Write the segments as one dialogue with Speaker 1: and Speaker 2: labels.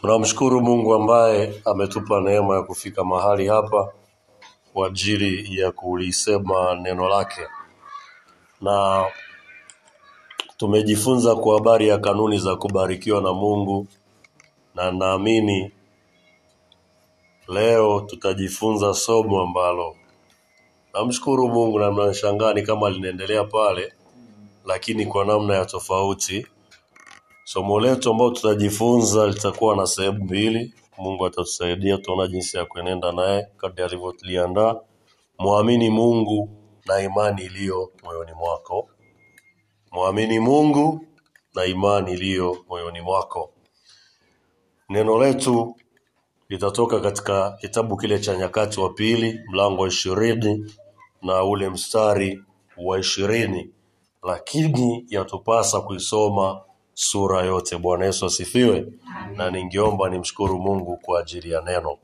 Speaker 1: Tunamshukuru Mungu ambaye ametupa neema ya kufika mahali hapa kwa ajili ya kulisema neno lake, na tumejifunza kwa habari ya kanuni za kubarikiwa na Mungu, na naamini leo tutajifunza somo ambalo namshukuru Mungu na mnashangaa ni kama linaendelea pale, lakini kwa namna ya tofauti. Somo letu ambalo tutajifunza litakuwa na sehemu mbili. Mungu atatusaidia, tutaona jinsi ya kuenenda naye kadri alivyoliandaa. Mwamini Mungu na imani iliyo moyoni mwako. Mwamini Mungu na imani iliyo moyoni mwako. Neno letu litatoka katika kitabu kile cha Nyakati wa Pili, mlango wa ishirini na ule mstari wa ishirini, lakini yatupasa kuisoma sura yote. Bwana Yesu asifiwe. Na ningeomba nimshukuru Mungu kwa ajili ya neno.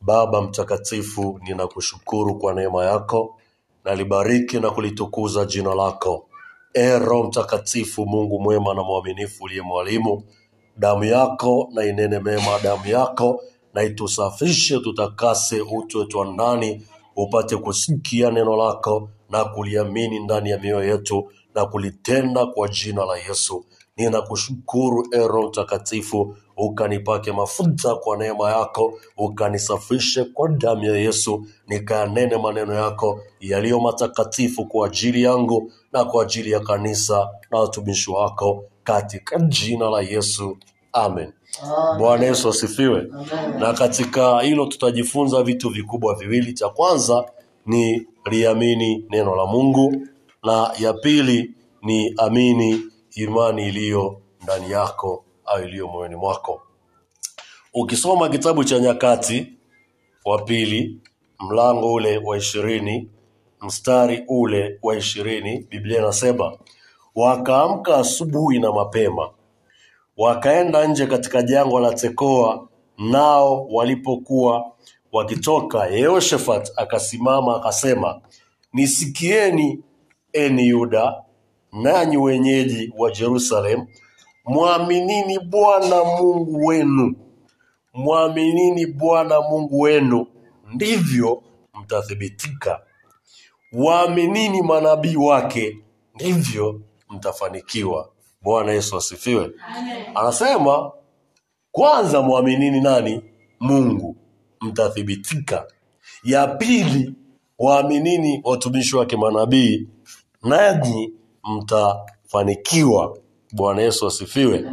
Speaker 1: Baba mtakatifu, ninakushukuru kwa neema yako, nalibariki na kulitukuza jina lako. E Roho Mtakatifu, Mungu mwema na mwaminifu, uliye mwalimu, damu yako na inene mema, damu yako na itusafishe, tutakase utu wetu wa ndani, upate kusikia neno lako na kuliamini ndani ya mioyo yetu na kulitenda kwa jina la Yesu. Ninakushukuru e Roho Mtakatifu, ukanipake mafuta kwa neema yako, ukanisafishe kwa damu ya Yesu, nikanene maneno yako yaliyo matakatifu kwa ajili yangu na kwa ajili ya kanisa na watumishi wako, katika jina la Yesu, amen. Bwana Yesu asifiwe. Na katika hilo tutajifunza vitu vikubwa viwili. Cha kwanza ni liamini neno la Mungu, na ya pili ni amini imani iliyo ndani yako au iliyo moyoni mwako. Ukisoma kitabu cha Nyakati wa Pili mlango ule wa ishirini mstari ule wa ishirini Biblia inasema wakaamka asubuhi na mapema wakaenda nje katika jangwa la Tekoa, nao walipokuwa wakitoka, Yehoshafat akasimama akasema, nisikieni eni Yuda, nanyi wenyeji wa Jerusalem, mwaminini Bwana Mungu wenu, mwaminini Bwana Mungu wenu, ndivyo mtathibitika. Waaminini manabii wake, ndivyo mtafanikiwa. Bwana Yesu asifiwe. Anasema kwanza mwaminini nani? Mungu, mtathibitika. Ya pili waaminini watumishi wake manabii, nanyi mtafanikiwa. Bwana Yesu asifiwe.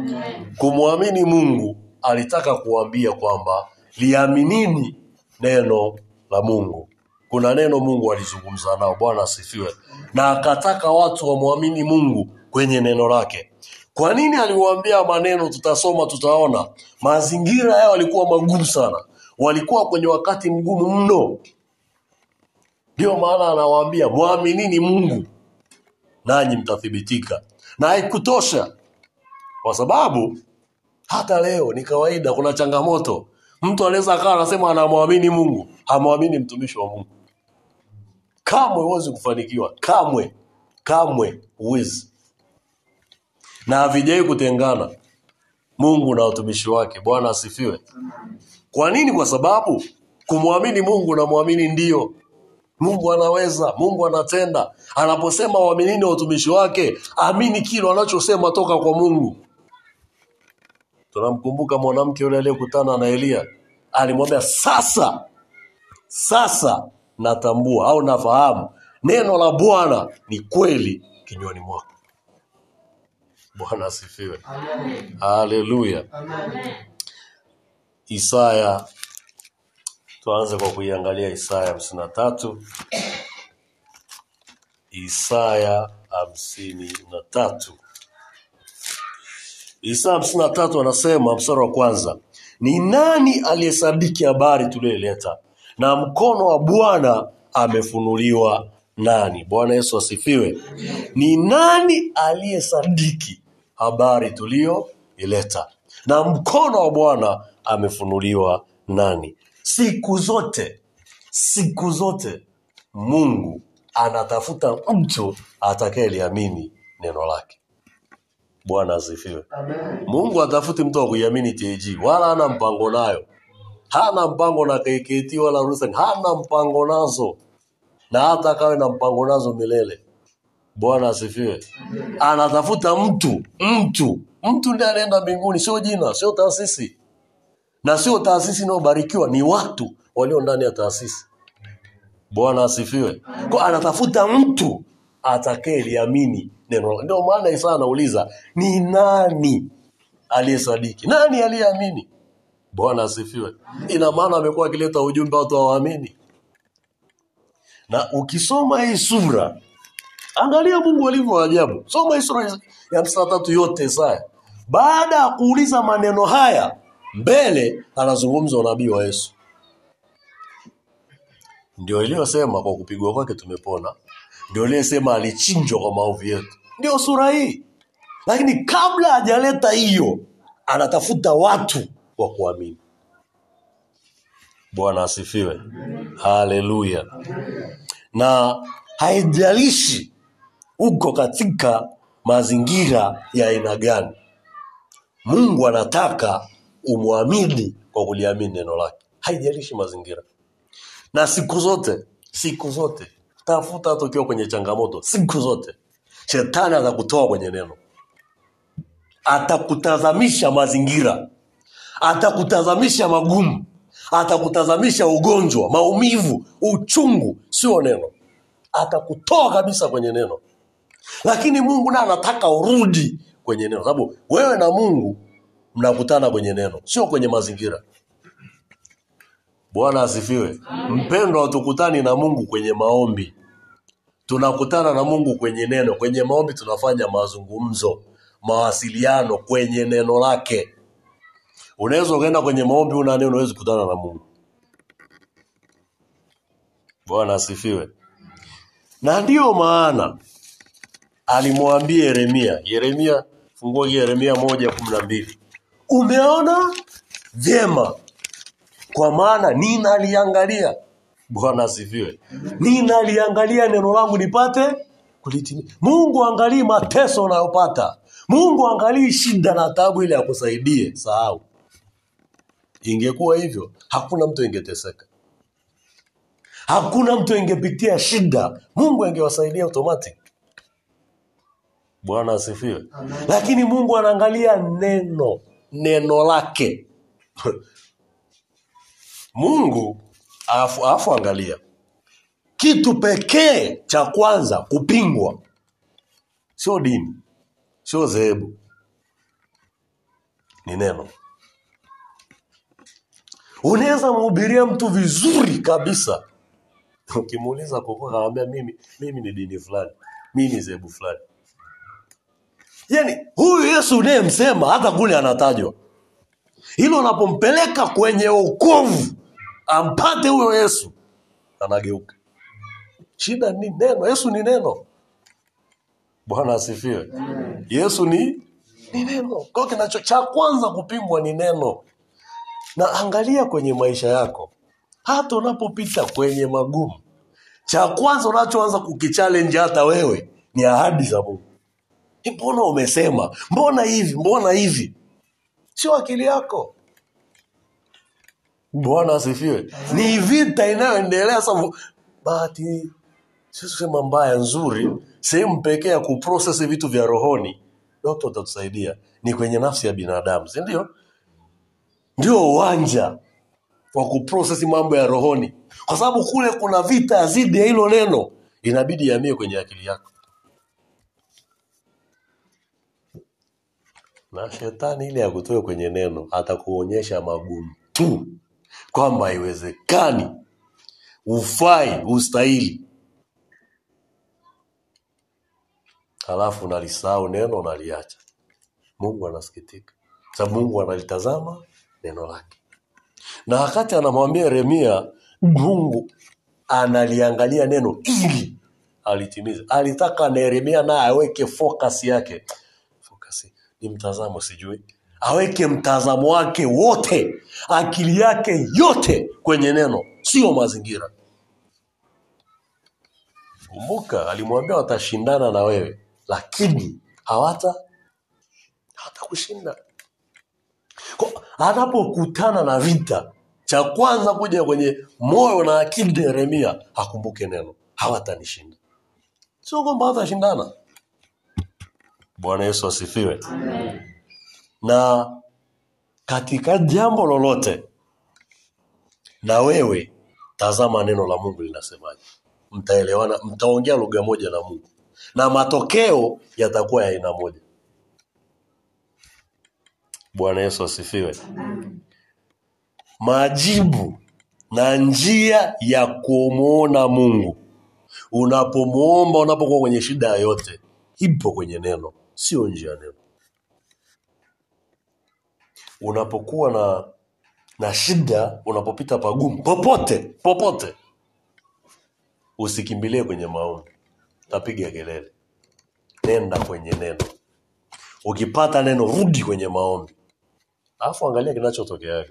Speaker 1: Kumwamini Mungu alitaka kuambia kwamba liaminini neno la Mungu. Kuna neno Mungu alizungumza nao, Bwana asifiwe, na akataka watu wamwamini Mungu kwenye neno lake. Kwa nini aliwaambia maneno? Tutasoma, tutaona. Mazingira yao walikuwa magumu sana, walikuwa kwenye wakati mgumu mno. Ndio maana anawaambia mwaminini Mungu nanyi mtathibitika. Na haikutosha, kwa sababu hata leo ni kawaida, kuna changamoto. Mtu anaweza akawa anasema anamwamini Mungu, hamwamini mtumishi wa Mungu. Kamwe huwezi kufanikiwa, kamwe, kamwe huwezi, na havijai kutengana Mungu na watumishi wake. Bwana asifiwe. Kwa nini? Kwa sababu kumwamini Mungu na mwamini ndio Mungu anaweza, Mungu anatenda. Anaposema waaminini watumishi wake, amini kile anachosema toka kwa Mungu. Tunamkumbuka mwanamke yule aliyekutana na Eliya, alimwambia sasa, sasa natambua au nafahamu neno la Bwana ni kweli kinywani mwako. Bwana asifiwe, haleluya. Isaya, tuanze kwa kuiangalia Isaya hamsini na tatu. Isaya hamsini na tatu. Isaya hamsini na tatu anasema mstari wa kwanza, ni nani aliyesadiki habari tuliyoileta, na mkono wa Bwana amefunuliwa nani? Bwana Yesu asifiwe. Ni nani aliyesadiki habari tuliyoileta, na mkono wa Bwana amefunuliwa nani? Siku zote, siku zote Mungu anatafuta mtu atakayeliamini neno lake. Bwana asifiwe. Mungu atafuti mtu wa kuiamini tg wala hana mpango nayo. Hana mpango na KKT wala Rusen, hana mpango nazo, na hata akawe na mpango nazo milele. Bwana asifiwe. Anatafuta mtu, mtu, mtu ndiye anaenda mbinguni, sio jina, sio taasisi, na sio taasisi inayobarikiwa, ni watu walio ndani ya taasisi. Bwana asifiwe. Kwa anatafuta mtu atakayeliamini neno. Ndio maana isa anauliza ni nani aliyesadiki, nani aliyeamini? Bwana asifiwe. Ina maana amekuwa akileta ujumbe watu hawaamini. Na ukisoma hii sura, angalia Mungu alivyo ajabu. Soma hii sura ya na tatu yote Isaya. Baada ya kuuliza maneno haya, mbele anazungumza unabii wa Yesu. Ndio iliyosema kwa kupigwa kwake tumepona, ndio iliyosema alichinjwa kwa maovu yetu, ndio sura hii. Lakini kabla hajaleta hiyo, anatafuta watu wa kuamini. Bwana asifiwe, haleluya. Na haijalishi uko katika mazingira ya aina gani, Mungu anataka umwamini kwa kuliamini neno lake, haijalishi mazingira. Na siku zote siku zote tafuta hata ukiwa kwenye changamoto siku zote shetani atakutoa kwenye neno. Atakutazamisha mazingira. Atakutazamisha magumu. Atakutazamisha ugonjwa maumivu uchungu sio neno. Atakutoa kabisa kwenye neno. Lakini mungu naye anataka urudi kwenye neno. Sababu wewe na mungu mnakutana kwenye neno sio kwenye mazingira Bwana asifiwe. Mpendwa, hatukutani na Mungu kwenye maombi, tunakutana na Mungu kwenye neno. Kwenye maombi tunafanya mazungumzo, mawasiliano kwenye neno lake. Unaweza ukaenda kwenye maombi una neno, unaweza kukutana na Mungu. Bwana asifiwe. Na ndiyo maana alimwambia Yeremia, Yeremia, fungua Yeremia moja kumi na mbili, umeona vyema kwa maana ninaliangalia. Bwana asifiwe. Ninaliangalia neno langu nipate kulitimia. Mungu angalii mateso unayopata. Mungu angalii shida na taabu ili akusaidie. Sahau. Ingekuwa hivyo, hakuna mtu ingeteseka, hakuna mtu ingepitia shida. Mungu angewasaidia automatic. Bwana asifiwe. Lakini Mungu anaangalia neno, neno lake. Mungu alafu, alafu angalia. Kitu pekee cha kwanza kupingwa. Sio dini, sio dhehebu, ni neno. Unaweza mhubiria mtu vizuri kabisa, ukimuuliza kokoa anamwambia mimi mimi ni dini fulani, mimi ni dhehebu fulani. Yani huyu Yesu unayemsema hata kule anatajwa, hilo unapompeleka kwenye okovu ampate huyo Yesu, anageuka. Shida ni neno. Yesu ni neno. Bwana asifiwe. Yesu ni ni neno. Kwa hiyo kinacho cha kwanza kupingwa ni neno, na angalia kwenye maisha yako, hata unapopita kwenye magumu, cha kwanza unachoanza kukichalenji hata wewe ni ahadi za Mungu. "Eh, Mbona umesema? Mbona hivi? Mbona hivi? Sio akili yako. Bwana asifiwe. Ni vita inayoendelea sababu Bahati sisema mbaya, nzuri, sehemu pekee ya kuprocess vitu vya rohoni, dokta utatusaidia, ni kwenye nafsi ya binadamu, si ndio? Uwanja wa kuprosesi mambo ya rohoni, kwa sababu kule kuna vita dhidi ya hilo neno, inabidi yamie kwenye akili yako. Na shetani ili akutoe kwenye neno, atakuonyesha magumu tu. Kwamba haiwezekani, ufai, ustahili, halafu nalisahau neno, naliacha. Mungu anasikitika, sababu Mungu analitazama neno lake, na wakati anamwambia Yeremia, Mungu analiangalia neno ili alitimiza Alitaka na Yeremia naye aweke focus yake, ni mtazamo, sijui. Aweke mtazamo wake wote, akili yake yote kwenye neno, sio mazingira. Kumbuka alimwambia watashindana na wewe, lakini hawata hawatakushinda anapokutana na vita cha kwanza kuja kwenye moyo na akili yeremia akumbuke neno hawatanishinda. Sio kwamba hatashindana bwana yesu asifiwe. Na katika jambo lolote na wewe tazama neno la mungu linasemaje. Mtaelewana mtaongea lugha moja na mungu. Na matokeo yatakuwa ya aina moja. Bwana yesu asifiwe. Majibu na njia ya kumwona mungu. Unapomwomba unapokuwa kwenye shida yoyote ipo kwenye neno sio nje ya unapokuwa na na shida unapopita pagumu popote popote usikimbilie kwenye maombi. Tapiga kelele. Nenda kwenye neno. Ukipata neno rudi kwenye maombi. Alafu angalia kinachotokea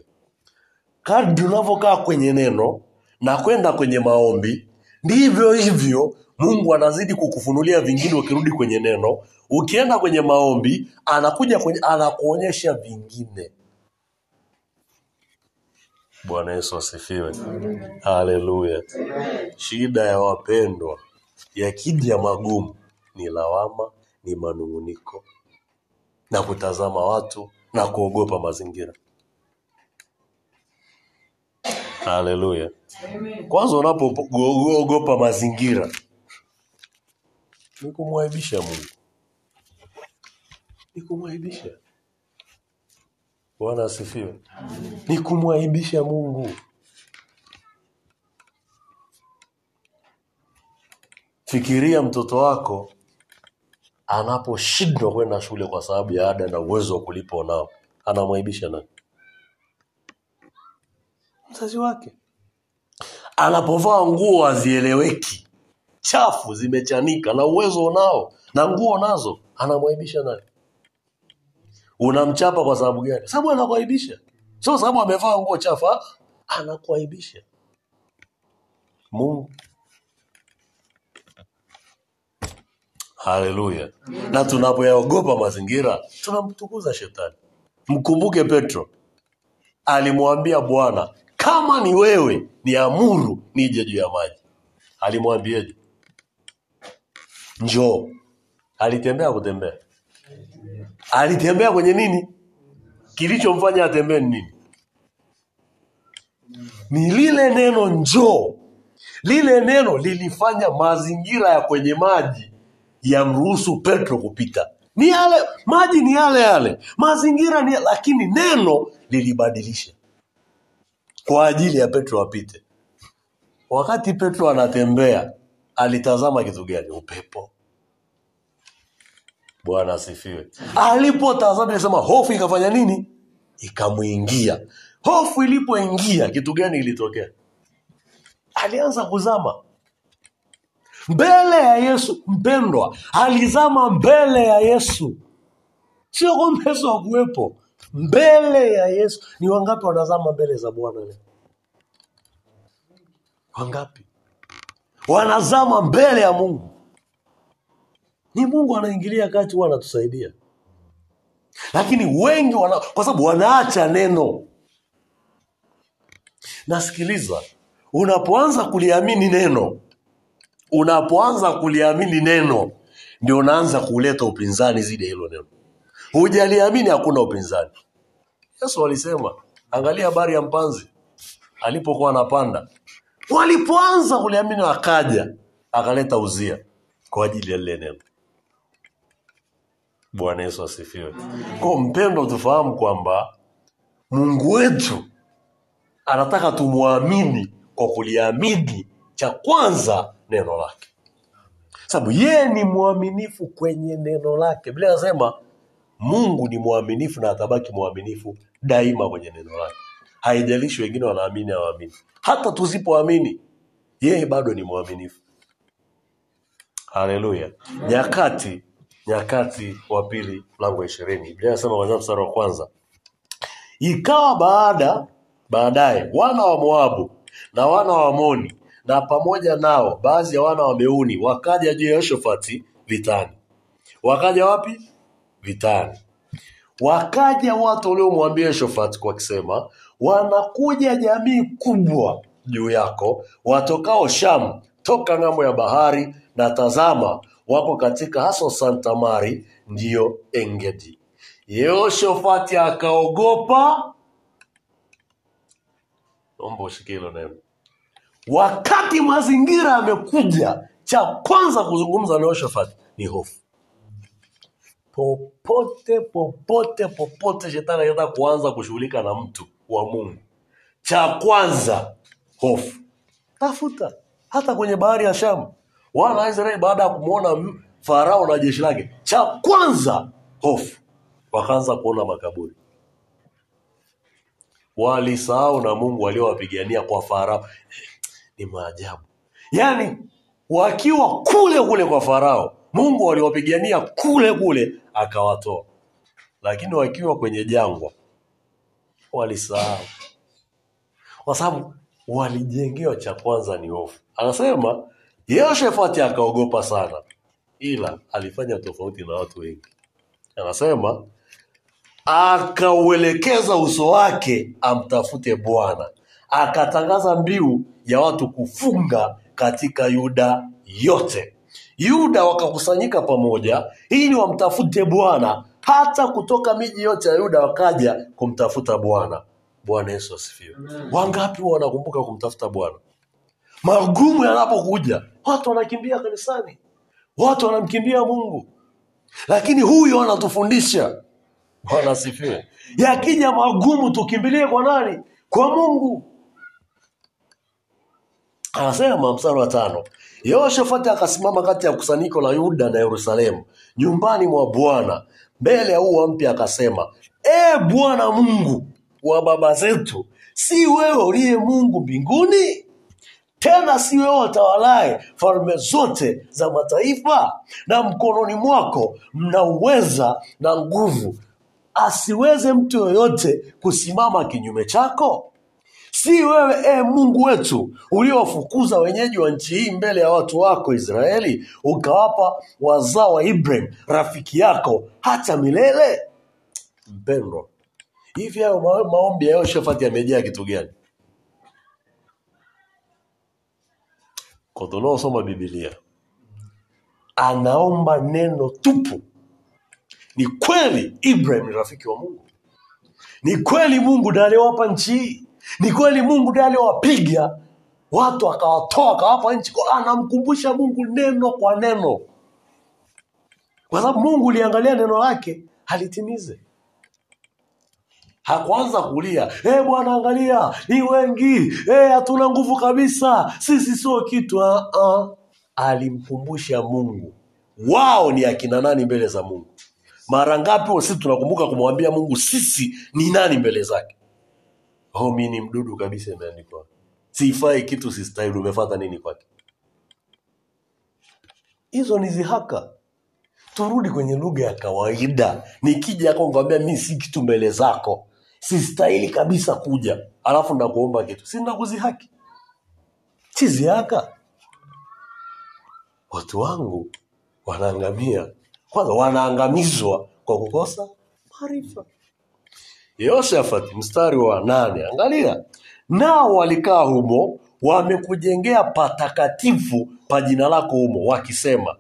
Speaker 1: kadri unavyokaa kwenye neno na kwenda kwenye maombi ndivyo hivyo mungu anazidi kukufunulia vingine ukirudi kwenye neno. Ukienda kwenye maombi anakuja kwenye anakuonyesha vingine. Bwana yesu asifiwe. Haleluya. Shida ya wapendwa yakija magumu ni lawama ni manung'uniko na kutazama watu na kuogopa mazingira. Haleluya kwanza unapoogopa mazingira ni kumwaibisha mungu. Ni kumwaibisha bwana asifiwe. Ni kumwaibisha mungu. Fikiria mtoto wako anaposhindwa kwenda shule kwa sababu ya ada na uwezo wa kulipa unao anamwaibisha nani? Mzazi wake anapovaa nguo hazieleweki. Chafu zimechanika na uwezo unao na nguo nazo anamwaibisha nani? Unamchapa kwa sababu gani? Sababu anakuaibisha. Sio sababu amevaa nguo chafu ah, anakuaibisha. Mungu. Haleluya na tunapoyaogopa mazingira tunamtukuza shetani. Mkumbuke petro. Alimwambia bwana kama ni wewe niamuru nije juu ya maji. Alimwambieje? Njoo. Alitembea kutembea. Alitembea kwenye nini? Kilichomfanya atembee ni nini? Ni lile neno njoo. Lile neno lilifanya mazingira ya kwenye maji yamruhusu petro kupita. Ni yale maji ni yale yale. Mazingira ni lakini neno lilibadilisha kwa ajili ya petro apite. Wakati petro anatembea alitazama kitu gani? Upepo. Bwana asifiwe. Alipotazama ilisema hofu ikafanya nini? Ikamwingia. Hofu ilipoingia kitu gani ilitokea? Alianza kuzama. Mbele ya yesu mpendwa alizama mbele ya yesu. Sio kwamba yesu hakuwepo mbele ya yesu. Ni wangapi wanazama mbele za bwana leo? Wangapi? Wanazama mbele ya mungu. Ni mungu anaingilia kati huwa anatusaidia. Lakini wengi wana, kwa sababu wanaacha neno. Nasikiliza. Unapoanza kuliamini neno unapoanza kuliamini neno ndio unaanza kuleta upinzani zidi ya hilo neno hujaliamini hakuna upinzani. Yesu alisema angalia habari ya mpanzi alipokuwa anapanda. Walipoanza kuliamini akaja akaleta uzia kwa ajili ya lile neno. Bwana yesu asifiwe. Ko mpendo tufahamu kwamba mungu wetu anataka tumwamini kwa kuliamini cha kwanza neno lake. Sababu yeye ni mwaminifu kwenye neno lake. Biblia anasema mungu ni mwaminifu na atabaki mwaminifu daima kwenye neno lake. Haijalishi wengine wanaamini hawaamini. Hata tusipoamini yeye bado ni mwaminifu. Haleluya. Nyakati nyakati wa pili mlango ishirini. Biblia inasema kwanzia mstari wa kwanza. Ikawa baada baadaye wana wa moabu na wana wa amoni na pamoja nao baadhi ya wana wa meuni wakaja juu ya yoshafati vitani. Wakaja wapi vitani wakaja watu waliomwambia Shofati kwa kusema, wanakuja jamii kubwa juu yako watokao Shamu toka ng'ambo ya bahari, na tazama wako katika Haso Tamari, ndiyo Engedi. Yehoshafati akaogopa. Naomba ushikie hilo neno. Wakati mazingira yamekuja, cha kwanza kuzungumza na Yehoshafati ni hofu. Popote popote popote shetani anataka kuanza kushughulika na mtu wa Mungu, cha kwanza hofu. Tafuta hata kwenye bahari ya Shamu, wana wa Israeli baada ya kumwona Farao na jeshi lake, cha kwanza hofu, wakaanza kuona makaburi. Walisahau na Mungu waliowapigania kwa Farao. Ni maajabu, yaani wakiwa kule kule kwa Farao, Mungu aliwapigania kule kule akawatoa, lakini wakiwa kwenye jangwa walisahau, kwa sababu walijengewa, cha kwanza ni hofu. Anasema Yehoshafati akaogopa sana, ila alifanya tofauti na watu wengi. Anasema akauelekeza uso wake amtafute Bwana, akatangaza mbiu ya watu kufunga katika Yuda yote. Yuda wakakusanyika pamoja ili wamtafute Bwana, hata kutoka miji yote ya Yuda wakaja kumtafuta Bwana. Bwana Yesu asifiwe. Wangapi wanakumbuka kumtafuta Bwana? Magumu yanapokuja, watu wanakimbia kanisani, watu wanamkimbia Mungu, lakini huyu anatufundisha Bwana asifiwe. Yakija magumu tukimbilie kwa nani? Kwa Mungu. Anasema mstari wa tano, Yehoshafati akasimama kati ya kusanyiko la Yuda na Yerusalemu nyumbani mwa Bwana mbele ya ua mpya, akasema, e Bwana Mungu wa baba zetu, si wewe uliye Mungu mbinguni? tena si wewe watawalaye falme zote za mataifa, na mkononi mwako mna uweza na nguvu, asiweze mtu yoyote kusimama kinyume chako? Si wewe e Mungu wetu uliowafukuza wenyeji wa nchi hii mbele ya watu wako Israeli, ukawapa wazao wa Ibrahim rafiki yako hata milele? Mpendwa, hivi hayo ma- maombi ya Yehoshafati yamejaa kitu gani? Kwa Biblia, anaomba neno tupu. Ni kweli Ibrahim ni rafiki wa Mungu, ni kweli Mungu ndiye aliyowapa nchi hii, ni kweli Mungu ndiye aliyowapiga watu akawatoa akawapa nchi. Anamkumbusha Mungu neno kwa neno, kwa sababu Mungu uliangalia neno lake halitimize. Hakuanza kulia, eh Bwana, angalia ni wengi, hatuna hatuna nguvu kabisa, sisi sio kitu. uh-uh. Alimkumbusha Mungu wao ni akina nani mbele za Mungu. Mara ngapi sisi tunakumbuka kumwambia Mungu sisi ni nani mbele zake? Oh, mi ni mdudu kabisa, imeandikwa sifai kitu, sistahili. Umefata nini kwake? Hizo ni zihaka. Turudi kwenye lugha ya kawaida. Nikija yako nikwambia mi si kitu mbele zako, sistahili kabisa kuja, alafu nakuomba kitu, si zihaka? Watu wangu wanaangamia, kwanza wanaangamizwa kwa kukosa maarifa. Yehoshafati mstari wa nane, angalia, nao walikaa humo, wamekujengea patakatifu pa jina lako humo, wakisema.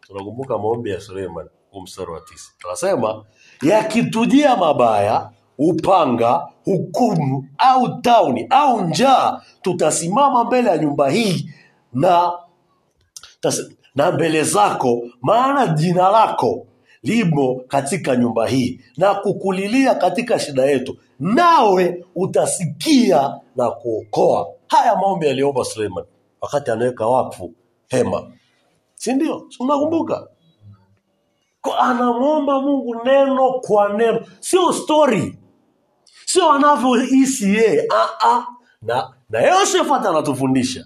Speaker 1: Tunakumbuka maombi ya Suleiman, mstari wa tisa, tunasema yakitujia mabaya, upanga, hukumu au tauni au njaa, tutasimama mbele ya nyumba hii na na mbele zako, maana jina lako limo katika nyumba hii, na kukulilia katika shida yetu, nawe utasikia na kuokoa. Haya maombi aliomba Suleiman wakati anaweka wakfu hema, si ndio? Unakumbuka? Anamwomba Mungu neno kwa neno, sio stori, sio anavyohisi yeye. Na na Yehoshafati anatufundisha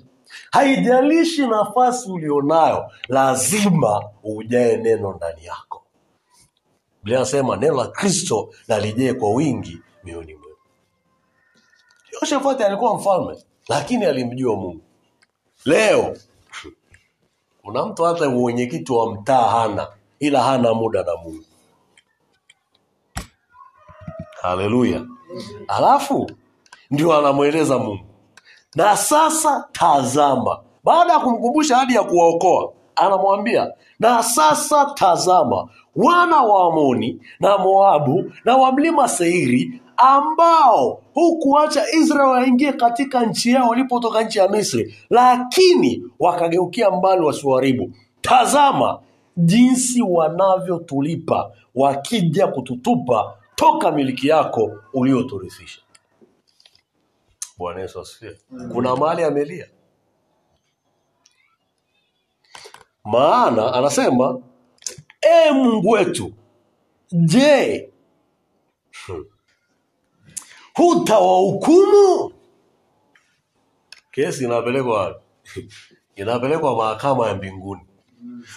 Speaker 1: haijalishi nafasi ulionayo, lazima ujae neno ndani yako. Biblia inasema neno la Kristo na lijee kwa wingi mioyoni mwenu. Yehoshafati alikuwa mfalme, lakini alimjua Mungu. Leo kuna mtu hata mwenyekiti wa mtaa hana, ila hana muda na Mungu. haleluya alafu ndio anamweleza mungu na sasa tazama baada ya kumkumbusha hadi ya kuwaokoa anamwambia na sasa tazama wana wa amoni na moabu na wa mlima seiri ambao hukuacha israeli waingie katika nchi yao walipotoka nchi ya misri lakini wakageukia mbali wasiuharibu tazama jinsi wanavyotulipa wakija kututupa toka miliki yako ulioturithisha bwana yesu asifiwe. Kuna mahali amelia. Maana anasema e mungu wetu je hutawahukumu? Kesi inapelekwa inapelekwa mahakama ya mbinguni.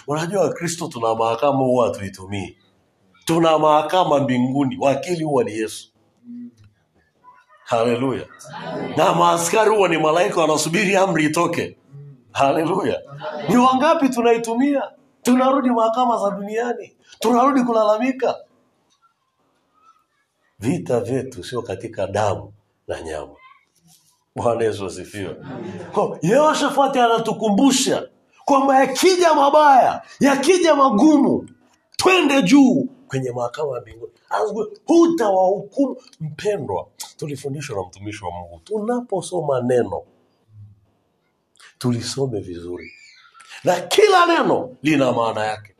Speaker 1: Unajua kristo tuna mahakama huwa hatuitumii. Tuna mahakama mbinguni. Wakili huwa ni yesu. Haleluya. Na maaskari huwa ni malaika wanasubiri amri itoke. Haleluya. Ni wangapi tunaitumia tunarudi mahakama za duniani. Tunarudi kulalamika. Vita vyetu sio katika damu na nyama. Bwana yesu asifiwe. Yehoshafati anatukumbusha kwamba yakija mabaya yakija magumu twende juu kwenye mahakama ya mbinguni. Hutawahukumu. Mpendwa tulifundishwa na mtumishi wa mungu. Tunaposoma neno tulisome vizuri na kila neno lina maana yake.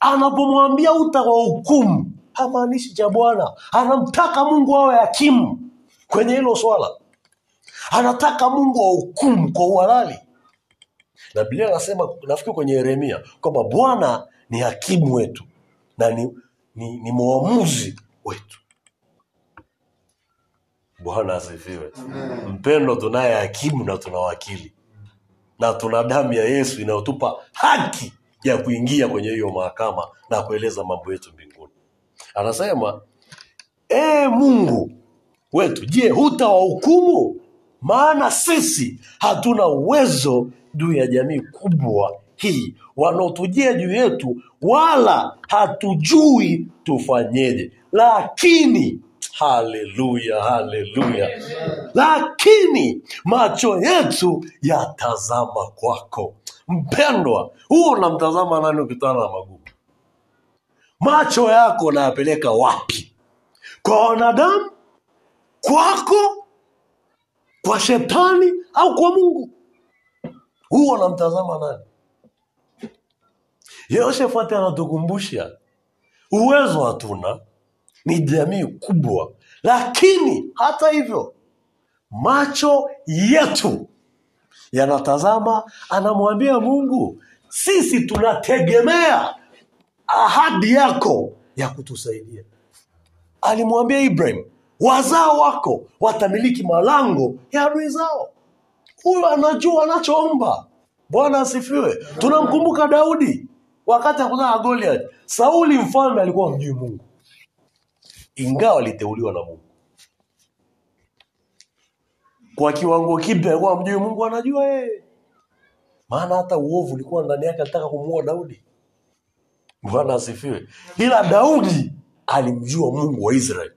Speaker 1: Anapomwambia utawahukumu hamaanishi cha bwana. Anamtaka mungu awe hakimu kwenye hilo swala. Anataka mungu ahukumu kwa uhalali. Na biblia anasema nafikiri kwenye yeremia kwamba bwana ni hakimu wetu na ni, ni, ni mwamuzi wetu. Bwana asifiwe. Mpendo tunaye hakimu na tuna wakili na tuna damu ya yesu inayotupa haki ya kuingia kwenye hiyo mahakama na kueleza mambo yetu mbinguni. Anasema e, mungu wetu je hutawahukumu? Maana sisi hatuna uwezo juu ya jamii kubwa hii. Wanaotujia juu yetu wala hatujui tufanyeje. Lakini haleluya haleluya lakini macho yetu yatazama kwako. Mpendwa huo unamtazama nani ukitana na magumu? Macho yako nayapeleka wapi? Kwa wanadamu? Kwako? Kwa shetani au kwa mungu? Huo unamtazama nani? Yehoshafati anatukumbusha uwezo hatuna ni jamii kubwa. Lakini hata hivyo macho yetu yanatazama anamwambia mungu sisi tunategemea ahadi yako ya kutusaidia. Alimwambia ibrahim wazao wako watamiliki malango ya adui zao. Huyo anajua anachoomba. Bwana asifiwe. Tunamkumbuka daudi wakati akutana na goliath. Sauli mfalme alikuwa mjui mungu ingawa aliteuliwa na mungu. Kwa kiwango kipi alikuwa mjui mungu anajua yeye. Maana hata uovu ulikuwa ndani yake alitaka kumuua daudi. Bwana asifiwe. Ila daudi alimjua mungu wa israeli.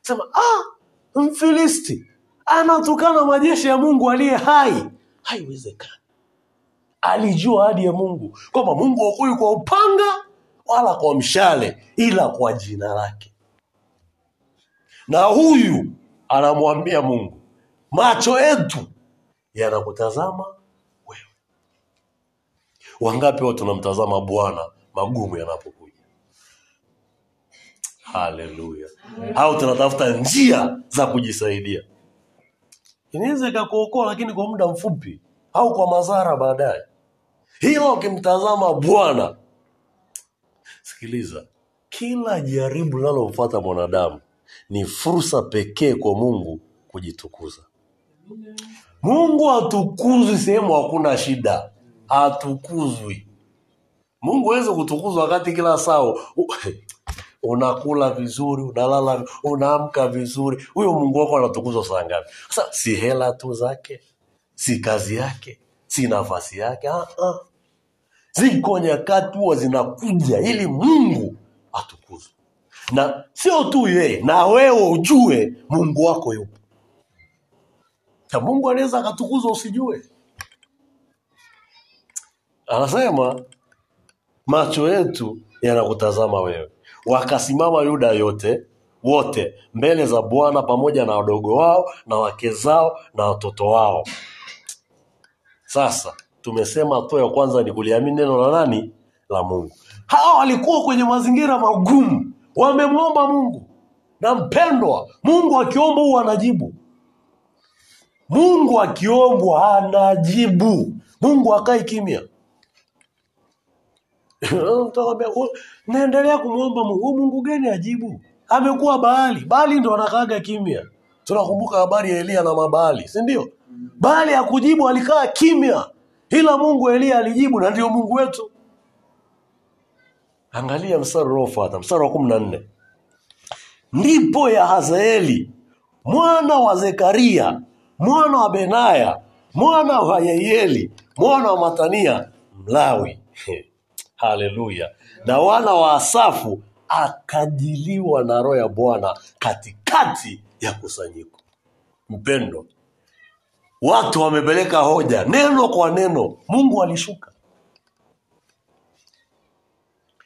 Speaker 1: Sema ah, mfilisti anatukana majeshi ya mungu aliye hai. Haiwezekani. Alijua ahadi ya mungu kwamba mungu hakui kwa upanga wala kwa mshale ila kwa jina lake na huyu anamwambia mungu macho yetu yanakutazama wewe. Wangapi wao tunamtazama bwana magumu yanapokuja? Haleluya. Au tunatafuta njia za kujisaidia? Inaweza ikakuokoa lakini kwa muda mfupi au kwa madhara baadaye. Hilo ukimtazama bwana sikiliza kila jaribu linalomfuata mwanadamu ni fursa pekee kwa mungu kujitukuza. Mungu hatukuzwi sehemu hakuna shida. Hatukuzwi. Mungu aweze kutukuzwa wakati kila saa unakula vizuri unalala unaamka vizuri. Huyo mungu wako anatukuzwa saa ngapi? Sasa si hela tu zake si kazi yake si nafasi yake. Ziko nyakati huwa zinakuja ili mungu atukuzwe na sio tu yeye na wewe ujue mungu wako yupo. Na mungu anaweza akatukuzwa usijue. Anasema macho yetu yanakutazama wewe. Wakasimama yuda yote wote mbele za bwana pamoja na wadogo wao na wake zao na watoto wao. Sasa tumesema hatua ya kwanza ni kuliamini neno la nani? La mungu. Hawa walikuwa kwenye mazingira magumu wamemwomba mungu. Na mpendwa mungu akiomba huwa anajibu. Mungu akiombwa anajibu. Mungu akai kimya. Naendelea kumwomba mungu. Mungu gani ajibu? Amekuwa baali. Baali ndo anakaaga kimya. Tunakumbuka habari ya eliya na mabaali si ndio? Baali ya kujibu alikaa kimya. Ila mungu eliya alijibu na ndio mungu wetu angalia mstari unaofuata mstari wa kumi na nne. Ndipo yahazaeli mwana wa zekaria mwana wa benaya mwana wa yeieli mwana wa matania mlawi. Haleluya. Na wana wa asafu akajiliwa na roho ya bwana katikati ya kusanyiko. Mpendo watu wamepeleka hoja neno kwa neno mungu alishuka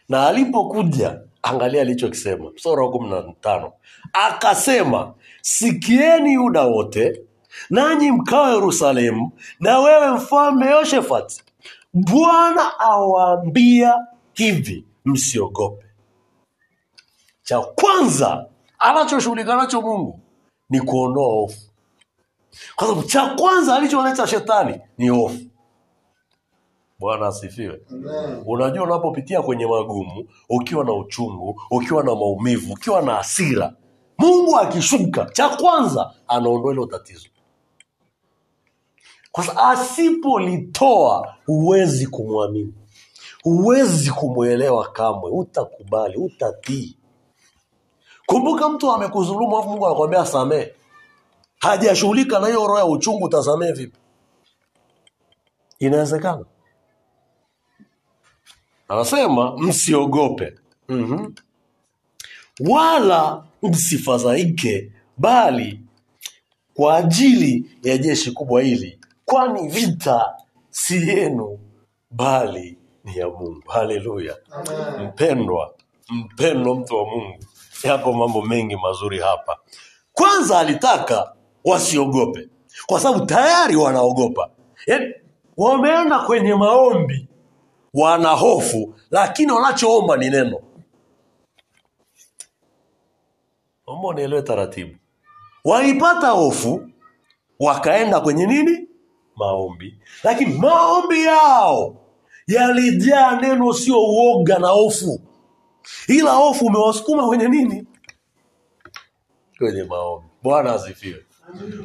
Speaker 1: na alipokuja angalia alichokisema. Msora wa kumi na tano. Akasema sikieni yuda wote nanyi mkawa yerusalemu na wewe mfalme yoshefati bwana awaambia hivi msiogope. Cha kwanza anachoshughulika nacho mungu ni kuondoa hofu. Kwa sababu cha kwanza alicholeta shetani ni hofu bwana asifiwe. Unajua unapopitia kwenye magumu ukiwa na uchungu ukiwa na maumivu ukiwa na hasira mungu akishuka cha kwanza anaondoa hilo tatizo. Kwa sababu asipolitoa huwezi kumwamini. Huwezi kumwelewa kamwe. Utakubali utatii. Kumbuka mtu amekudhulumu afu mungu anakwambia samee hajashughulika na hiyo roho ya uchungu utasamee vipi? Inawezekana anasema msiogope. Mm-hmm. wala msifadhaike bali kwa ajili ya jeshi kubwa hili kwani vita si yenu bali ni ya mungu. Haleluya. Mpendwa mpendwa mtu wa mungu yapo mambo mengi mazuri hapa. Kwanza alitaka wasiogope kwa sababu tayari wanaogopa. Yaani, wameenda kwenye maombi wana hofu lakini wanachoomba ni neno. Omba nielewe taratibu. Walipata hofu wakaenda kwenye nini? Maombi. Lakini maombi yao yalijaa neno sio uoga na hofu. Ila hofu umewasukuma kwenye nini? Kwenye maombi. Bwana asifiwe.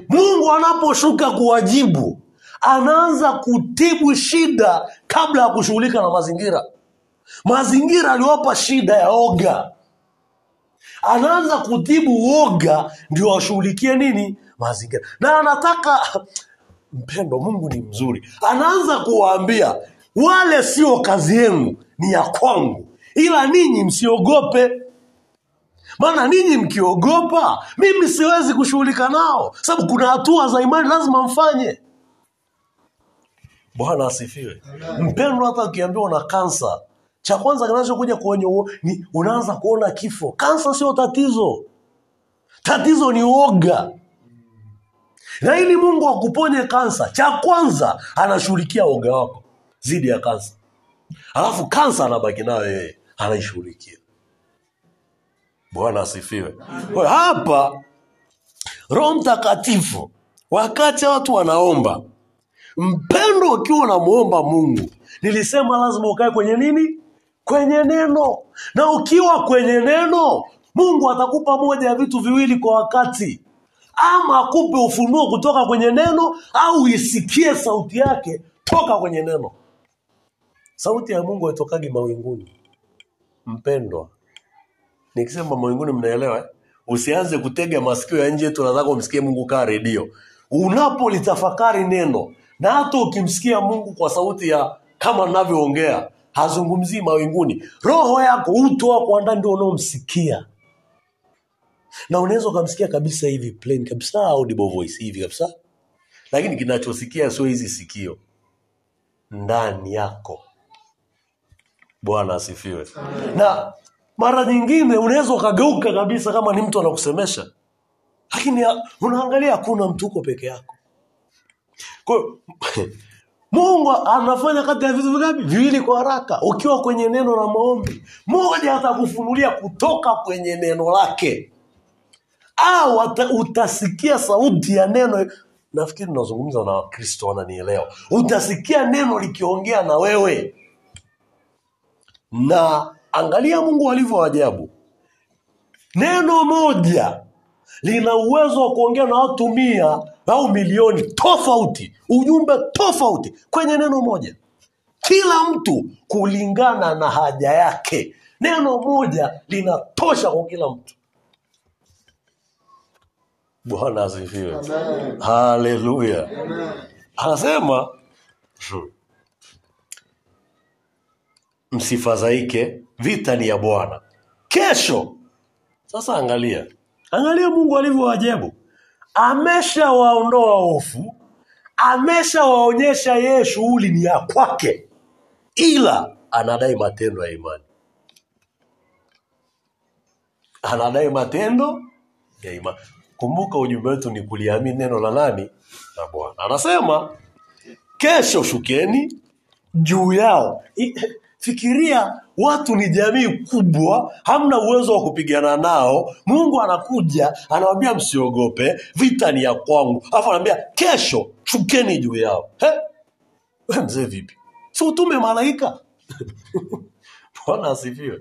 Speaker 1: Mungu anaposhuka kuwajibu anaanza kutibu shida kabla ya kushughulika na mazingira. Mazingira aliwapa shida ya oga. Anaanza kutibu oga ndio washughulikie nini? Mazingira. Na anataka mpendo mungu ni mzuri. Anaanza kuwaambia wale sio kazi yenu ni ya kwangu. Ila ninyi msiogope. Maana ninyi mkiogopa mimi siwezi kushughulika nao. Sababu kuna hatua za imani lazima mfanye bwana asifiwe. Mpendo hata ukiambiwa na kansa cha kwanza kinachokuja kwenye ni unaanza kuona kifo. Kansa sio tatizo. Tatizo ni uoga. Na ili mungu akuponye kansa cha kwanza anashughulikia uoga wako zidi ya kansa alafu kansa anabaki nayo yeye anaishughulikia. Bwana asifiwe. Kwa hapa roho mtakatifu wakati watu wanaomba mpendo ukiwa unamwomba mungu nilisema lazima ukae kwenye nini? Kwenye neno. Na ukiwa kwenye neno mungu atakupa moja ya vitu viwili kwa wakati. Ama akupe ufunuo kutoka kwenye neno au isikie sauti yake toka kwenye neno. Sauti ya mungu haitokagi mawinguni. Mpendwa nikisema mawinguni mnaelewa eh? usianze kutega masikio ya nje tu nataka umsikie mungu kaa redio. Unapolitafakari neno na hata ukimsikia mungu kwa sauti ya kama navyoongea hazungumzii mawinguni. Roho yako uto wako wa ndani ndio unaomsikia. Na unaweza ukamsikia kabisa hivi plain kabisa audible voice hivi kabisa. Lakini kinachosikia sio hizi sikio. Ndani yako. Bwana asifiwe. Na mara nyingine unaweza ukageuka kabisa kama ni mtu anakusemesha. Lakini unaangalia hakuna mtu uko peke yako kwa mungu anafanya kati ya vitu vingapi? Viwili kwa haraka. Ukiwa kwenye neno la maombi moja atakufunulia kutoka kwenye neno lake. Au utasikia sauti ya neno. Nafikiri nazungumza na wakristo wananielewa. Utasikia neno likiongea na wewe. Na angalia mungu alivyo ajabu. Neno moja lina uwezo wa kuongea na watu mia au milioni tofauti ujumbe tofauti kwenye neno moja. Kila mtu kulingana na haja yake. Neno moja linatosha kwa kila mtu. Bwana asifiwe. Haleluya. Anasema msifadhaike vita ni ya bwana. Kesho. Sasa angalia. Angalia mungu alivyo ajabu ameshawaondoa hofu. Ameshawaonyesha yeye shughuli ni ya kwake. Ila anadai matendo ya imani. Anadai matendo ya imani. Kumbuka ujumbe wetu ni kuliamini neno la nani? La bwana. Anasema kesho shukeni juu yao. Fikiria watu ni jamii kubwa hamna uwezo wa kupigana nao. Mungu anakuja anawambia msiogope vita ni ya kwangu. Alafu anaambia kesho shukeni juu yao. He? we mzee vipi? Si utume malaika? Bwana asifiwe.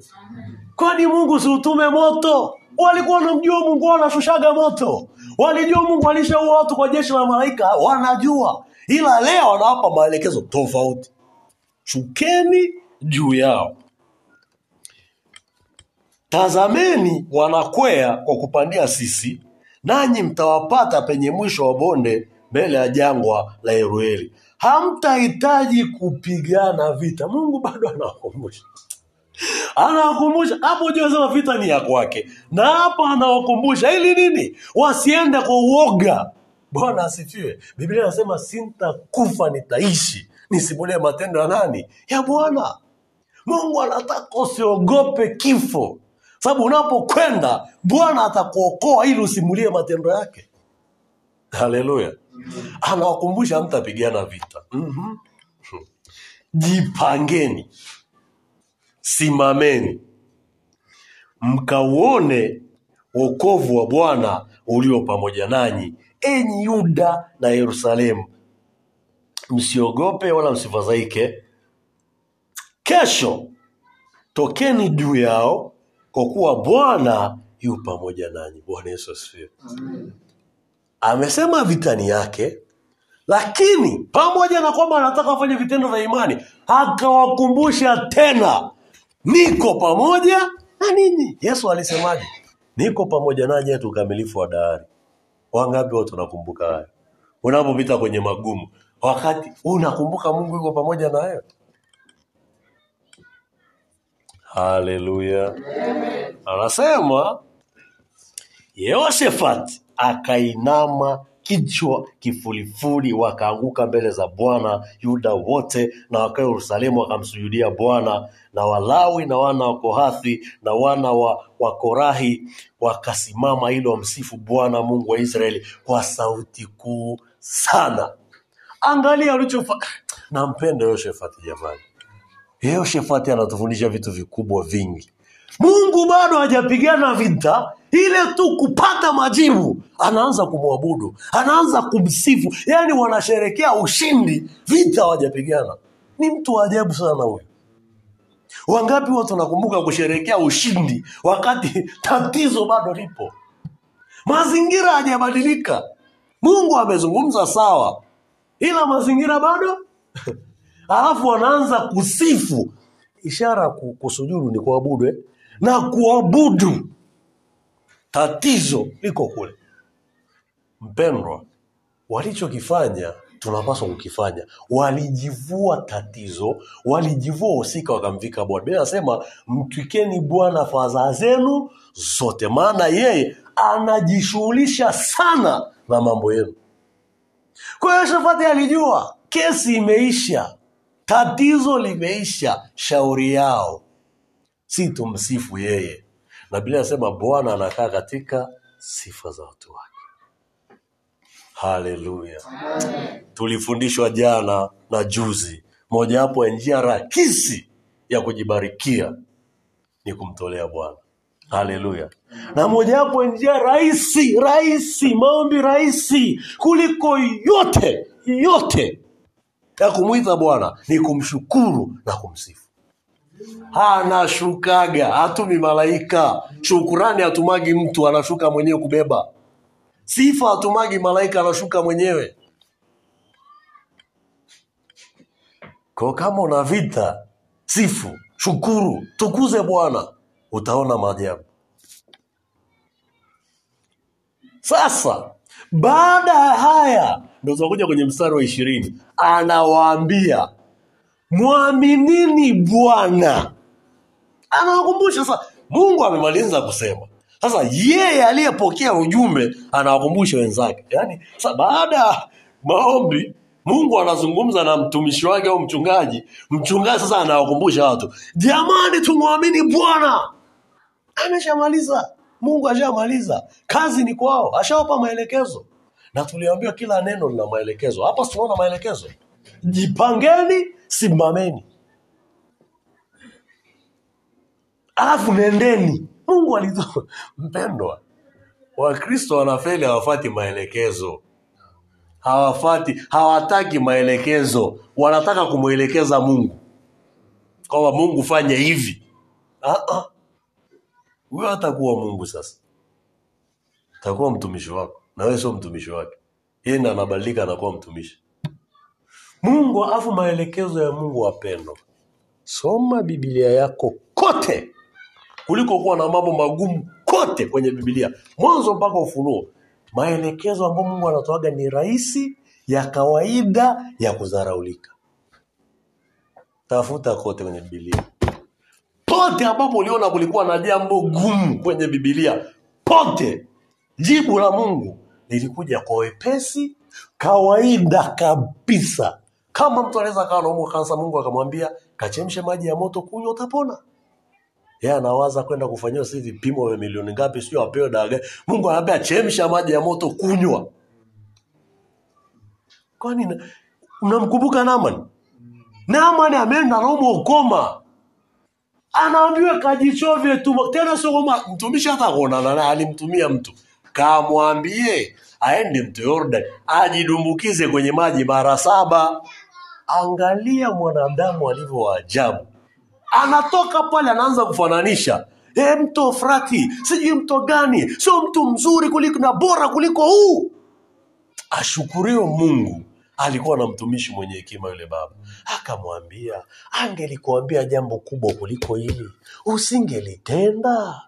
Speaker 1: Kwani mungu si utume moto? Walikuwa wanamjua mungu wanashushaga moto. Walijua mungu alishaua watu kwa jeshi la malaika wanajua. Ila leo wanawapa maelekezo tofauti. Chukeni juu yao tazameni wanakwea kwa kupandia sisi nanyi mtawapata penye mwisho wa bonde mbele ya jangwa la Yerueli. Hamtahitaji kupigana vita. Mungu bado anawakumbusha. Anawakumbusha. Hapo juu vita ni ya kwake. Na hapa anawakumbusha. Ili nini? Wasiende kwa uoga. Bwana asifiwe. Biblia anasema sintakufa nitaishi. Nisimulie matendo ya nani? Ya bwana. Mungu anataka usiogope kifo sababu unapokwenda bwana atakuokoa ili usimulie matendo yake. Haleluya. Anawakumbusha mtapigana vita. Mm-hmm. jipangeni. Simameni. Mkauone wokovu wa bwana ulio pamoja nanyi enyi yuda na yerusalemu. Msiogope wala msifadhaike. Kesho tokeni juu yao kwa kuwa bwana yu pamoja nanyi. Bwana yesu asifiwe. Amesema vitani yake lakini pamoja na kwamba anataka wafanye vitendo vya imani akawakumbusha tena niko pamoja na ninyi. Yesu alisemaje? Niko pamoja nanyi hata ukamilifu wa dahari. Wangapi watu wanakumbuka hayo? Unapopita kwenye magumu wakati unakumbuka mungu yuko pamoja na wewe haleluya anasema yehoshafati akainama kichwa kifulifuli wakaanguka mbele za bwana yuda wote na wakae yerusalemu wakamsujudia bwana. Na walawi na wana wa kohathi na wana wa, wa wakasimama ili wamsifu bwana mungu wa israeli kwa sauti kuu sana. Angalia ulichofa nampenda yoshefati jamani yehoshefati anatufundisha vitu vikubwa vingi. Mungu bado hajapigana vita ile tu kupata majibu anaanza kumwabudu anaanza kumsifu. Yaani wanasherekea ushindi vita hawajapigana. Ni mtu wa ajabu sana huyu. Wangapi watu wanakumbuka kusherekea ushindi wakati tatizo bado lipo? Mazingira hajabadilika mungu amezungumza sawa ila mazingira bado alafu wanaanza kusifu. Ishara kusujudu ni kuabudu eh? na kuabudu. Tatizo liko kule. Mpendwa walichokifanya tunapaswa kukifanya. Walijivua tatizo walijivua husika wakamvika bwana. Biblia anasema mtwikeni bwana fadhaa zenu zote. Maana yeye anajishughulisha sana na mambo yenu. Kwa hiyo shafati alijua kesi imeisha tatizo limeisha shauri yao. Si tumsifu yeye. Na biblia anasema bwana anakaa katika sifa za watu wake. Haleluya. Tulifundishwa jana na juzi mojawapo ya njia rahisi ya kujibarikia ni kumtolea bwana. Haleluya. Na mojawapo ya njia rahisi rahisi maombi rahisi kuliko yote yote ya kumwita bwana ni kumshukuru na kumsifu. Anashukaga hatumi malaika. Shukurani hatumagi mtu anashuka mwenyewe kubeba. Sifa hatumagi malaika anashuka mwenyewe. Kwa kama una vita sifu shukuru tukuze bwana utaona maajabu. Sasa baada ya haya ndo tunakuja kwenye mstari wa ishirini anawaambia mwaminini bwana. Anawakumbusha sasa mungu amemaliza kusema. Sasa yeye aliyepokea ujumbe anawakumbusha wenzake. Yaani baada ya maombi mungu anazungumza na mtumishi wake au mchungaji. Mchungaji sasa anawakumbusha watu jamani tumwamini bwana. Ameshamaliza. Mungu ashamaliza. Kazi ni kwao ashawapa maelekezo na tuliambiwa kila neno lina maelekezo. Hapa tunaona maelekezo. Jipangeni simameni. Alafu nendeni. Mungu alizo mpendwa wakristo wanafeli hawafati maelekezo. Hawafati hawataki maelekezo. Wanataka kumwelekeza mungu. Kwamba mungu fanye hivi. Huyo hatakuwa mungu sasa. Takuwa mtumishi wako na wewe sio mtumishi wake. Yeye ndiye anabadilika anakuwa mtumishi. Mungu afu maelekezo ya mungu wapendwa. Soma bibilia yako kote kuliko kuwa na mambo magumu kote kwenye bibilia mwanzo mpaka ufunuo. Maelekezo ambayo mungu anatoaga ni rahisi ya kawaida ya kudharaulika. Tafuta kote kwenye bibilia pote ambapo uliona kulikuwa na jambo gumu kwenye bibilia pote. Jibu la mungu lilikuja kwa wepesi kawaida kabisa. Kama mtu anaweza kawa naumwa kansa mungu akamwambia kachemshe maji ya moto kunywa utapona. Yeye anawaza kwenda kufanyiwa si vipimo vya milioni ngapi sio apewe dawa mungu anaambia chemsha maji ya moto kunywa. Kwani mnamkumbuka naman naman ameenda naumwa ukoma. Anaambiwa kajichovye tu. Tena sio kwamba mtumishi hata kuonana naye alimtumia mtu kamwambie aende mto Yordani ajidumbukize kwenye maji mara saba. Angalia mwanadamu alivyo ajabu. Anatoka pale anaanza kufananisha. E, mto frati sijui mto gani sio mtu mzuri kuliko na bora kuliko huu. Ashukuriwe mungu alikuwa na mtumishi mwenye hekima yule baba. Akamwambia angelikuambia jambo kubwa kuliko hili usingelitenda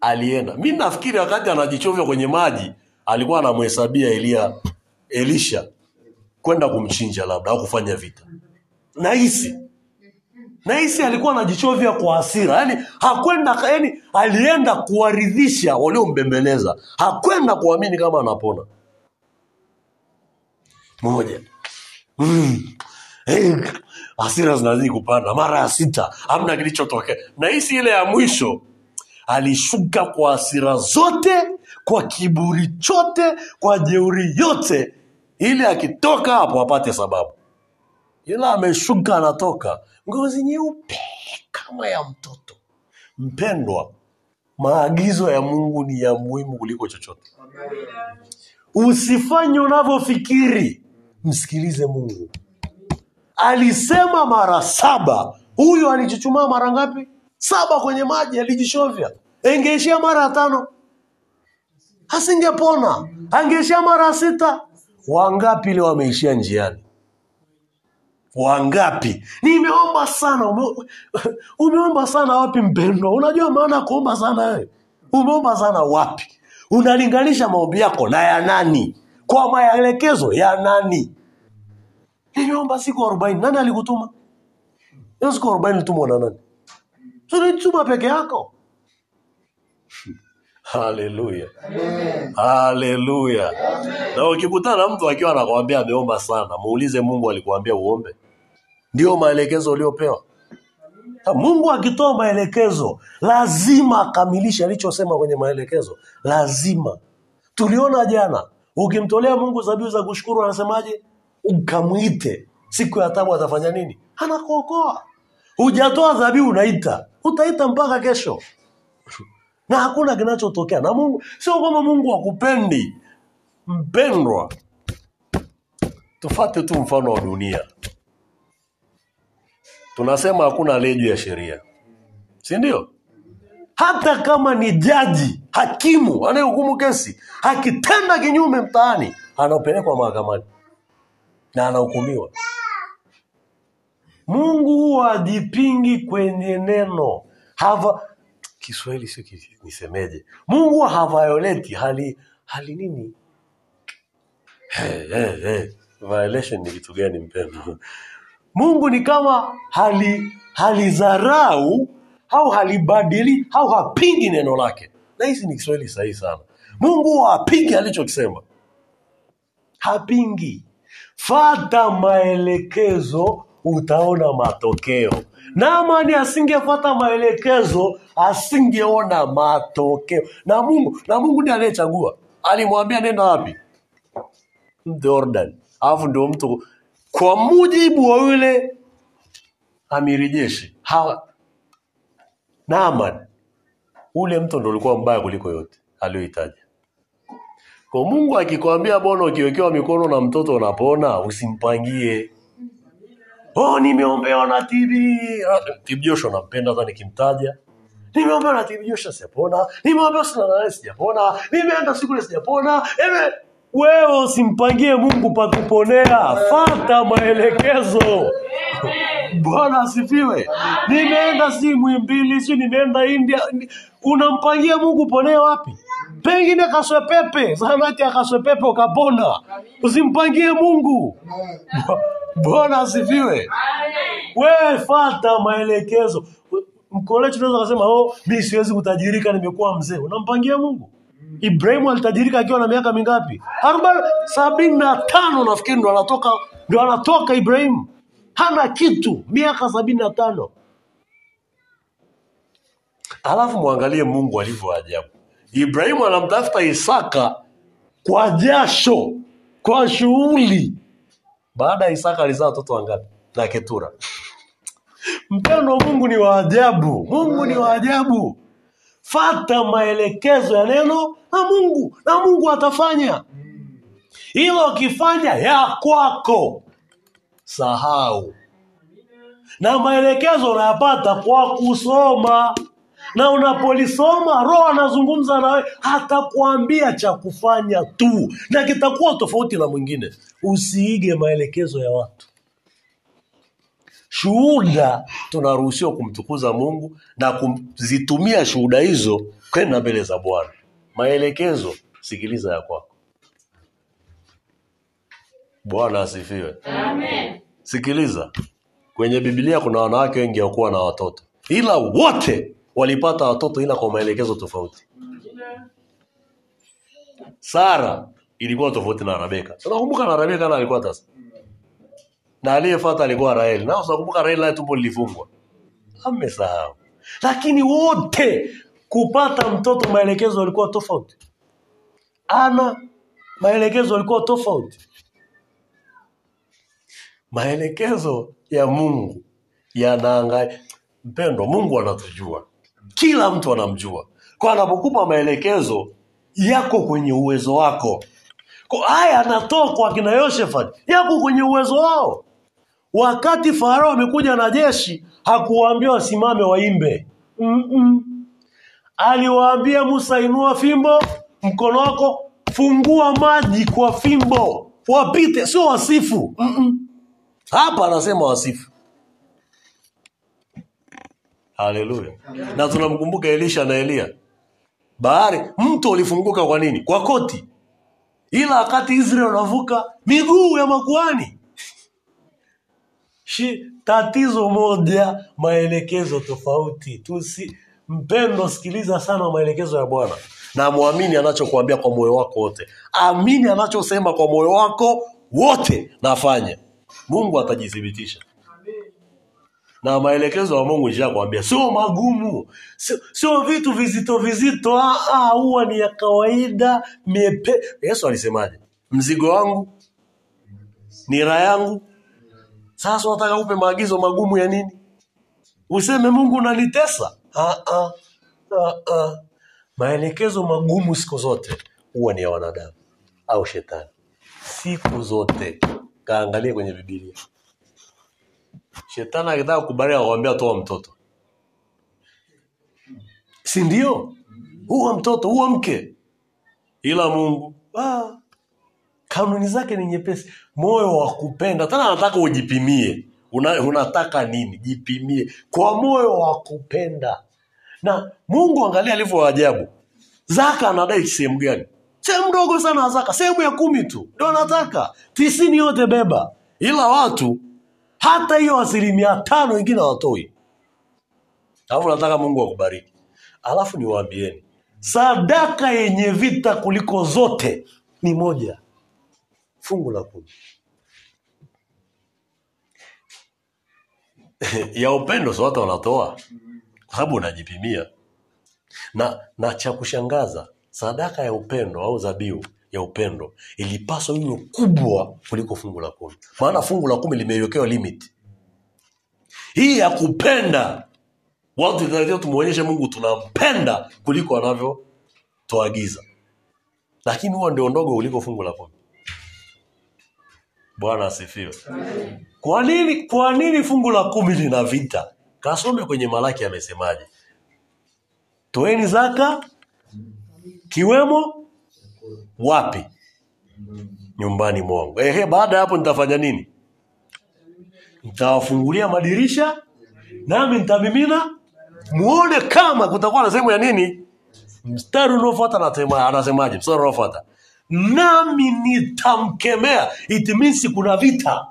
Speaker 1: alienda. Mi nafikiri wakati anajichovya kwenye maji alikuwa anamhesabia elia elisha kwenda kumchinja labda au kufanya vita. Nahisi nahisi alikuwa anajichovya kwa hasira. Yaani hakwenda yaani alienda kuwaridhisha waliombembeleza. Hakwenda kuamini kama anapona. Moja. Mm. Hasira zinazidi kupanda. Mara ya sita hamna kilichotokea. Nahisi ile ya mwisho alishuka kwa hasira zote kwa kiburi chote kwa jeuri yote ili akitoka hapo apate sababu. Ila ameshuka anatoka ngozi nyeupe kama ya mtoto. Mpendwa maagizo ya mungu ni ya muhimu kuliko chochote. Usifanye unavyofikiri msikilize mungu. Alisema mara saba huyu alichuchumaa mara ngapi saba kwenye maji alijishovya. Engeishia mara ya tano asingepona. Angeishia mara ya sita. Wangapi leo wameishia njiani? Wangapi? Nimeomba sana. Ume, umeomba sana wapi mpendwa? Unajua maana ya kuomba sana wewe? Umeomba sana wapi? Unalinganisha maombi yako na ya nani? Kwa maelekezo ya nani? Nimeomba siku arobaini. Nani alikutuma? Hiyo siku arobaini litumwa na nani sunituma peke yako. Haleluya haleluya na ukikutana mtu akiwa anakwambia ameomba sana muulize mungu alikuambia uombe. Ndio maelekezo uliopewa mungu akitoa maelekezo lazima akamilishe alichosema kwenye maelekezo. Lazima. Tuliona jana ukimtolea mungu zabiu za kushukuru anasemaje? Ukamwite. Siku ya tabu atafanya nini? Anakuokoa hujatoa dhabihu unaita. Utaita mpaka kesho. Na hakuna kinachotokea. Na mungu sio kwamba mungu akupendi mpendwa tufate tu mfano wa dunia. Tunasema hakuna aliye juu ya sheria. Si ndio? Hata kama ni jaji hakimu anayehukumu kesi akitenda kinyume mtaani anapelekwa mahakamani na anahukumiwa mungu huwa ajipingi kwenye neno. Hava kiswahili sio nisemeje? Mungu huwa havioleti hali hali nini? Hey, hey, hey. violation ni kitu gani mpendo? Mungu ni kama hali halidharau au halibadili au hapingi neno lake. Na hizi ni kiswahili sahihi sana. Mungu hapingi alichokisema. Hapingi. Fata maelekezo utaona matokeo. Naamani asingefata maelekezo asingeona matokeo. Na mungu na mungu ndiye aliyechagua. Alimwambia nenda wapi? Jordan. Alafu ndio mtu kwa mujibu wa yule amiri jeshi ule mto ndo ulikuwa mbaya kuliko yote aliyohitaji. Kwa mungu akikwambia bona ukiwekewa mikono na mtoto unapona usimpangie oh nimeombewa na tb tb joshua nampenda hata nikimtaja. Nimeombewa na tb joshua sijapona. Nimeombewa sina sijapona. Nimeenda siku ile sijapona. Eme, wewe usimpangie mungu pakuponea fata maelekezo. Bwana asifiwe. Nimeenda si mwimbili si nimeenda india. Unampangia mungu ponea wapi? Pengine kaswepepe, zahanati akaswe ukapona. Usimpangie mungu bwana asifiwe. Wewe fata maelekezo. Mkolechi unaweza kasema oh, mi siwezi kutajirika nimekuwa mzee. Unampangia mungu. Ibrahimu alitajirika akiwa na miaka mingapi? Arobaini sabini na tano nafikiri ndo anatoka ndo anatoka ibrahimu. Hana kitu miaka sabini na tano. Alafu mwangalie mungu alivyo ajabu. Ibrahimu anamtafuta isaka kwa jasho kwa shughuli baada ya isaka alizaa watoto wangapi? Na ketura. Mpendo mungu ni wa ajabu. Mungu ni wa ajabu. Fata maelekezo ya neno na mungu na mungu atafanya. Hilo Akifanya ya kwako. Sahau. Na maelekezo unayapata kwa kusoma na unapolisoma roho anazungumza nawe atakwambia cha kufanya tu na kitakuwa tofauti na mwingine. Usiige maelekezo ya watu. Shuhuda tunaruhusiwa kumtukuza mungu na kuzitumia shuhuda hizo kwenda mbele za bwana. Maelekezo sikiliza ya kwako. Bwana asifiwe. Sikiliza. Kwenye bibilia kuna wanawake wengi wakuwa na watoto. Ila wote walipata watoto ila kwa maelekezo tofauti. Sara ilikuwa tofauti na rebeka unakumbuka na rebeka na alikuwa tasa. Na aliyefata alikuwa raheli na unakumbuka raheli naye tumbo lilifungwa. Amesahau. Lakini wote kupata mtoto maelekezo yalikuwa tofauti. Ana maelekezo yalikuwa tofauti. Maelekezo ya mungu yanaangalia. Mpendo mungu anatujua kila mtu anamjua. Kwa anapokupa maelekezo yako kwenye uwezo wako. Kwa haya anatoa kwa kina yoshefat yako kwenye uwezo wao. Wakati farao amekuja na jeshi hakuwaambia wasimame waimbe. Mm-mm. aliwaambia musa inua fimbo mkono wako fungua maji kwa fimbo wapite. Sio wasifu. Mm-mm. hapa anasema wasifu haleluya. Na tunamkumbuka elisha na eliya bahari mto ulifunguka kwa nini? Kwa koti. Ila wakati Israeli wanavuka miguu ya makuani Shi, tatizo moja maelekezo tofauti. Tusi mpendo sikiliza sana maelekezo ya bwana. Na mwamini anachokuambia kwa moyo wako wote. Amini anachosema kwa moyo wako wote. Nafanya. Mungu atajithibitisha na maelekezo ya mungu nishakwambia sio magumu. Sio, sio vitu vizito vizito. Ah, ah, huwa ni ya kawaida miepe yesu alisemaje? Mzigo wangu nira yangu. Sasa unataka upe maagizo magumu ya nini? Useme mungu unanitesa? Ah, maelekezo magumu siku zote huwa ni ya wanadamu au shetani. Siku zote. Kaangalie kwenye bibilia shetani akitaka kubalia akwambia toa mtoto. Si ndio? Huo mtoto huo mke. Ila mungu. Ah, kanuni zake ni nyepesi. Moyo wa kupenda. Tena anataka ujipimie. Una, unataka nini? Jipimie. Kwa moyo wa kupenda. Na mungu angalia alivyo ajabu. Zaka anadai sehemu gani? Sehemu ndogo sana zaka. Sehemu ya kumi tu. Ndio anataka. Tisini yote beba. Ila watu hata hiyo asilimia tano ingine hawatoi. Alafu nataka mungu akubariki. Alafu niwaambieni sadaka yenye vita kuliko zote ni moja. Fungu la kumi. Ya upendo si watu wanatoa? Kwa sababu unajipimia. Na na cha kushangaza sadaka ya upendo au zabiu ya upendo ilipaswa iwe kubwa kuliko fungu la kumi. Maana fungu la kumi limewekewa limit. Hii ya kupenda watu tunatakiwa tumwonyeshe mungu tunampenda kuliko anavyotuagiza. Lakini huwa ndio ndogo kuliko fungu la kumi. Bwana asifiwe. Kwa nini kwa nini fungu la kumi lina vita? Kasome kwenye malaki amesemaje? Toeni zaka kiwemo wapi? Nyumbani mwangu. Ehe baada ya hapo nitafanya nini? Nitawafungulia madirisha nami nitamimina muone kama kutakuwa na sehemu ya nini. Mstari unaofuata anasema- anasemaje? Mstari unaofuata. Nami nitamkemea. It means kuna vita.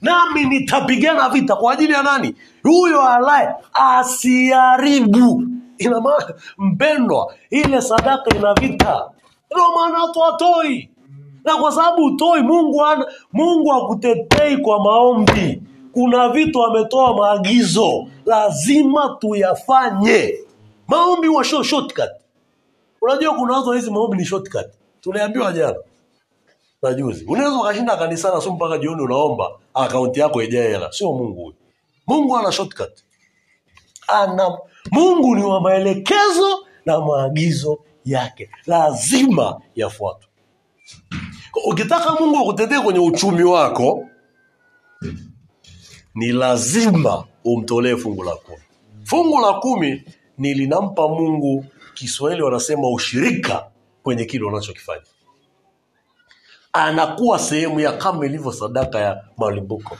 Speaker 1: Nami nitapigana vita. Kwa ajili ya nani? Huyo alaye asiharibu. Ina maana mpendwa ile sadaka ina vita ndio maana watu watoi na kwa sababu utoi mungu ana, mungu akutetei kwa maombi. Kuna vitu ametoa maagizo lazima tuyafanye. Maombi huwa sio shortcut. Unajua kuna watu hizi maombi ni shortcut. Tuliambiwa jana na juzi. Unaweza ukashinda kanisani asu mpaka jioni unaomba akaunti yako ijae hela. Sio mungu huyu. Mungu ana shortcut. Ana mungu ni wa maelekezo na maagizo yake. Lazima yafuatwe. Ukitaka mungu akutetee kwenye uchumi wako ni lazima umtolee fungu la kumi. Fungu la kumi ni linampa mungu kiswahili wanasema ushirika kwenye kile unachokifanya. Anakuwa sehemu ya kama ilivyo sadaka ya malimbuko.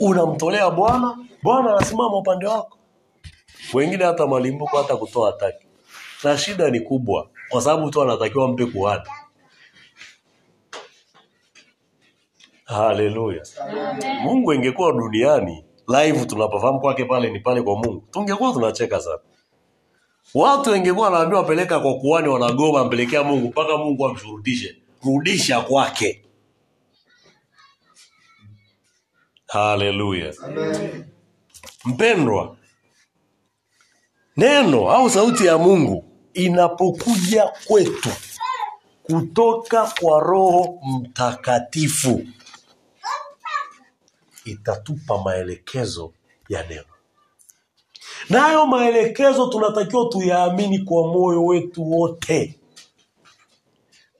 Speaker 1: Unamtolea bwana bwana anasimama upande wako. Wengine hata malimbuko hata kutoa hataki na shida ni kubwa kwa sababu tu anatakiwa mpe kuhani. Haleluya. Mungu ingekuwa duniani live tunapofahamu kwake pale ni pale kwa mungu tungekuwa tunacheka sana. Watu wengekuwa wanaambiwa peleka kwa kuani wanagoma mpelekea mungu mpaka mungu amshurudishe rudisha kwake. Haleluya. Mpendwa neno au sauti ya mungu inapokuja kwetu kutoka kwa roho mtakatifu itatupa maelekezo ya neno. Nayo maelekezo tunatakiwa tuyaamini kwa moyo wetu wote.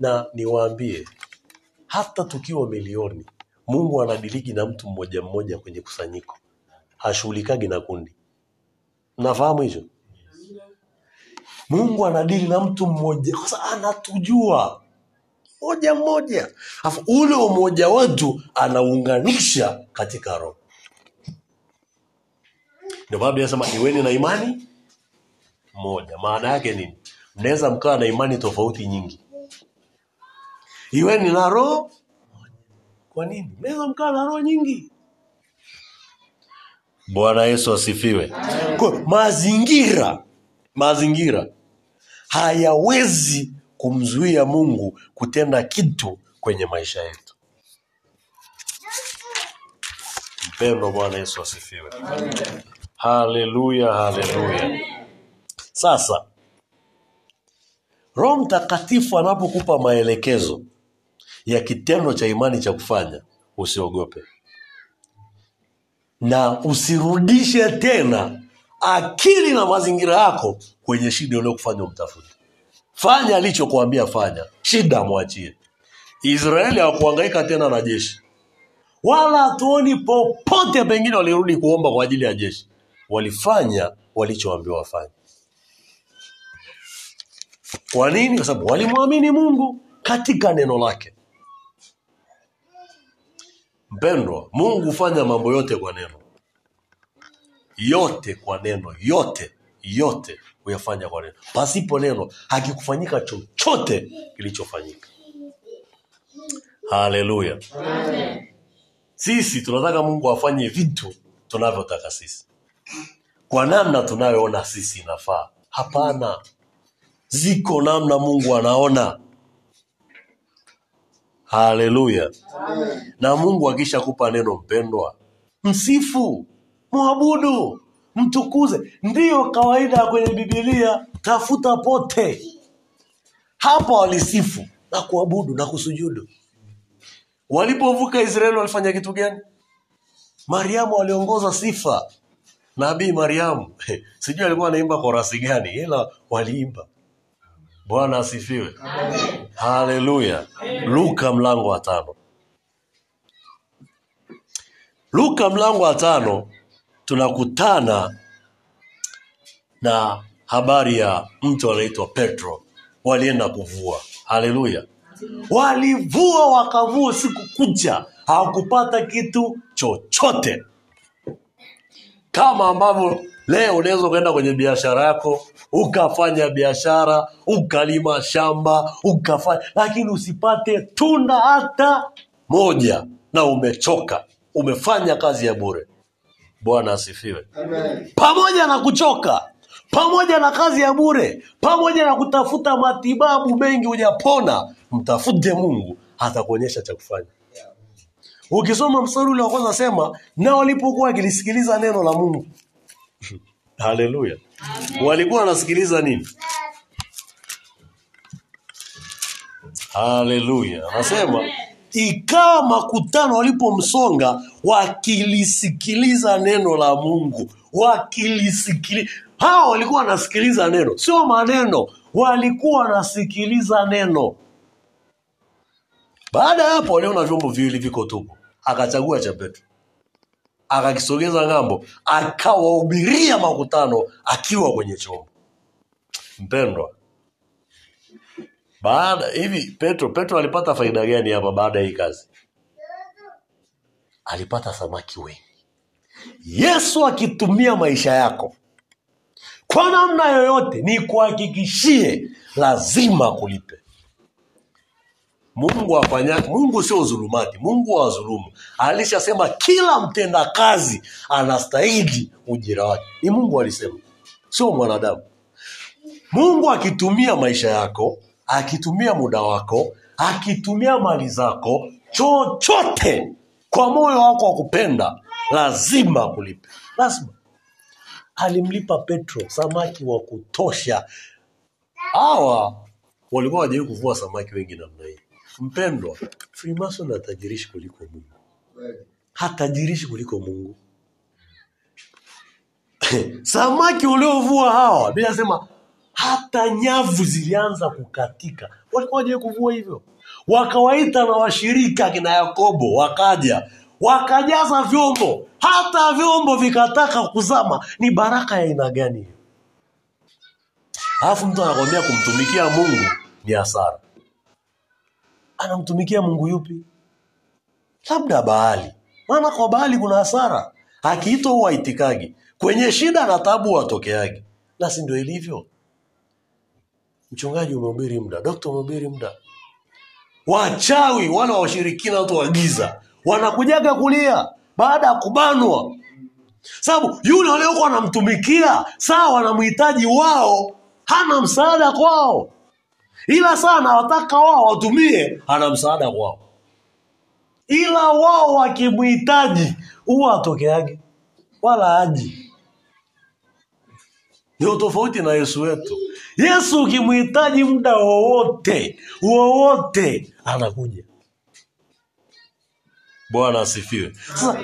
Speaker 1: Na niwaambie hata tukiwa milioni mungu anadiliki na mtu mmoja mmoja kwenye kusanyiko. Hashughulikagi na kundi. Nafahamu hicho mungu anadili na mtu mmoja kwa anatujua. Moja moja. Alafu ule umoja wetu anaunganisha katika roho. Ndio maana Biblia iweni na imani moja. Maana yake nini? Mnaweza mkawa na imani tofauti nyingi. Iweni na roho kwa nini? Mnaweza mkawa na roho nyingi. Bwana yesu asifiwe. Mazingira mazingira hayawezi kumzuia mungu kutenda kitu kwenye maisha yetu. Mpendo bwana yesu asifiwe. Haleluya haleluya. Sasa roho mtakatifu anapokupa maelekezo ya kitendo cha imani cha kufanya usiogope. Na usirudishe tena akili na mazingira yako kwenye shida uliokufanya umtafute. Fanya alichokuambia fanya shida mwachie israeli hawakuhangaika tena na jeshi. Wala hatuoni popote pengine walirudi kuomba kwa ajili ya jeshi. Walifanya walichoambiwa wafanye. Kwa nini? Kwa sababu walimwamini mungu katika neno lake. Mpendwa mungu hufanya mambo yote kwa neno. Yote kwa neno yote yote huyafanya kwa neno. Pasipo neno hakikufanyika chochote kilichofanyika. Haleluya. Sisi tunataka mungu afanye vitu tunavyotaka sisi. Kwa namna tunayoona sisi inafaa. Hapana. Ziko namna mungu anaona. Haleluya. Na mungu akishakupa neno mpendwa msifu mwabudu mtukuze. Ndiyo kawaida kwenye bibilia tafuta pote. Hapa walisifu na kuabudu na kusujudu. Walipovuka israeli walifanya kitu gani? Mariamu aliongoza sifa. Nabii mariamu. Sijui alikuwa anaimba korasi gani ila waliimba. Bwana asifiwe. Haleluya. Luka mlango wa tano. Luka mlango wa tano tunakutana na habari ya mtu anaitwa petro. Walienda kuvua. Haleluya. Walivua wakavua siku kucha. Hawakupata kitu chochote. Kama ambavyo leo unaweza ukaenda kwenye biashara yako ukafanya biashara ukalima shamba ukafanya lakini usipate tunda hata moja na umechoka. Umefanya kazi ya bure bwana asifiwe. Pamoja na kuchoka pamoja na kazi ya bure pamoja na kutafuta matibabu mengi hujapona mtafute mungu atakuonyesha cha kufanya. Ukisoma mstari ule wa kwanza sema na walipokuwa wakilisikiliza neno la mungu. Haleluya. Walikuwa wanasikiliza nini? Haleluya. Anasema ikawa makutano walipomsonga wakilisikiliza neno la mungu. Wakilisikiliza hawa walikuwa wanasikiliza neno. Sio maneno. Walikuwa wanasikiliza neno. Baada ya hapo waliona vyombo viwili viko tupu. Akachagua cha petro akakisogeza ng'ambo. Akawahubiria makutano akiwa kwenye chombo. Mpendwa baada hivi petro petro alipata faida gani hapa baada ya hii kazi? Alipata samaki wengi. Yesu akitumia maisha yako kwa namna yoyote ni kuhakikishie lazima kulipe. Mungu afanya mungu sio dhulumati mungu wa dhulumu alishasema kila mtenda kazi anastahili ujira wake. Ni mungu alisema sio mwanadamu. Mungu akitumia maisha yako akitumia muda wako akitumia mali zako chochote kwa moyo wako wa kupenda lazima akulipe. Lazima. Alimlipa petro samaki wa kutosha. Hawa walikuwa wajawai kuvua samaki wengi namna hii. Mpendwa freemason hatajirishi kuliko mungu. Hatajirishi kuliko mungu. Samaki uliovua hawa sema hata nyavu zilianza kukatika. Walikuwa wajawai kuvua hivyo. Wakawaita na washirika kina yakobo wakaja. Wakajaza vyombo. Hata vyombo vikataka kuzama. Ni baraka ya aina gani? Hiyo alafu mtu anakwambia kumtumikia mungu ni hasara. Anamtumikia mungu yupi? Labda baali. Maana kwa baali kuna hasara. Akiitwa huwa aitikagi kwenye shida na tabu watokeagi. Na si ndio ilivyo mchungaji umehubiri muda. Dokta umehubiri muda. Wachawi wale washirikina watu wa wanakujaga kulia baada ya kubanwa. Sababu yule waliokuwa wanamtumikia sawa wanamhitaji wao. Hana msaada kwao. Ila saa anawataka wao watumie ana msaada kwao. Ila wao wakimhitaji huwa atokeage wala aji ndio tofauti na yesu wetu yesu ukimhitaji muda wowote wowote anakuja. Bwana asifiwe. Sasa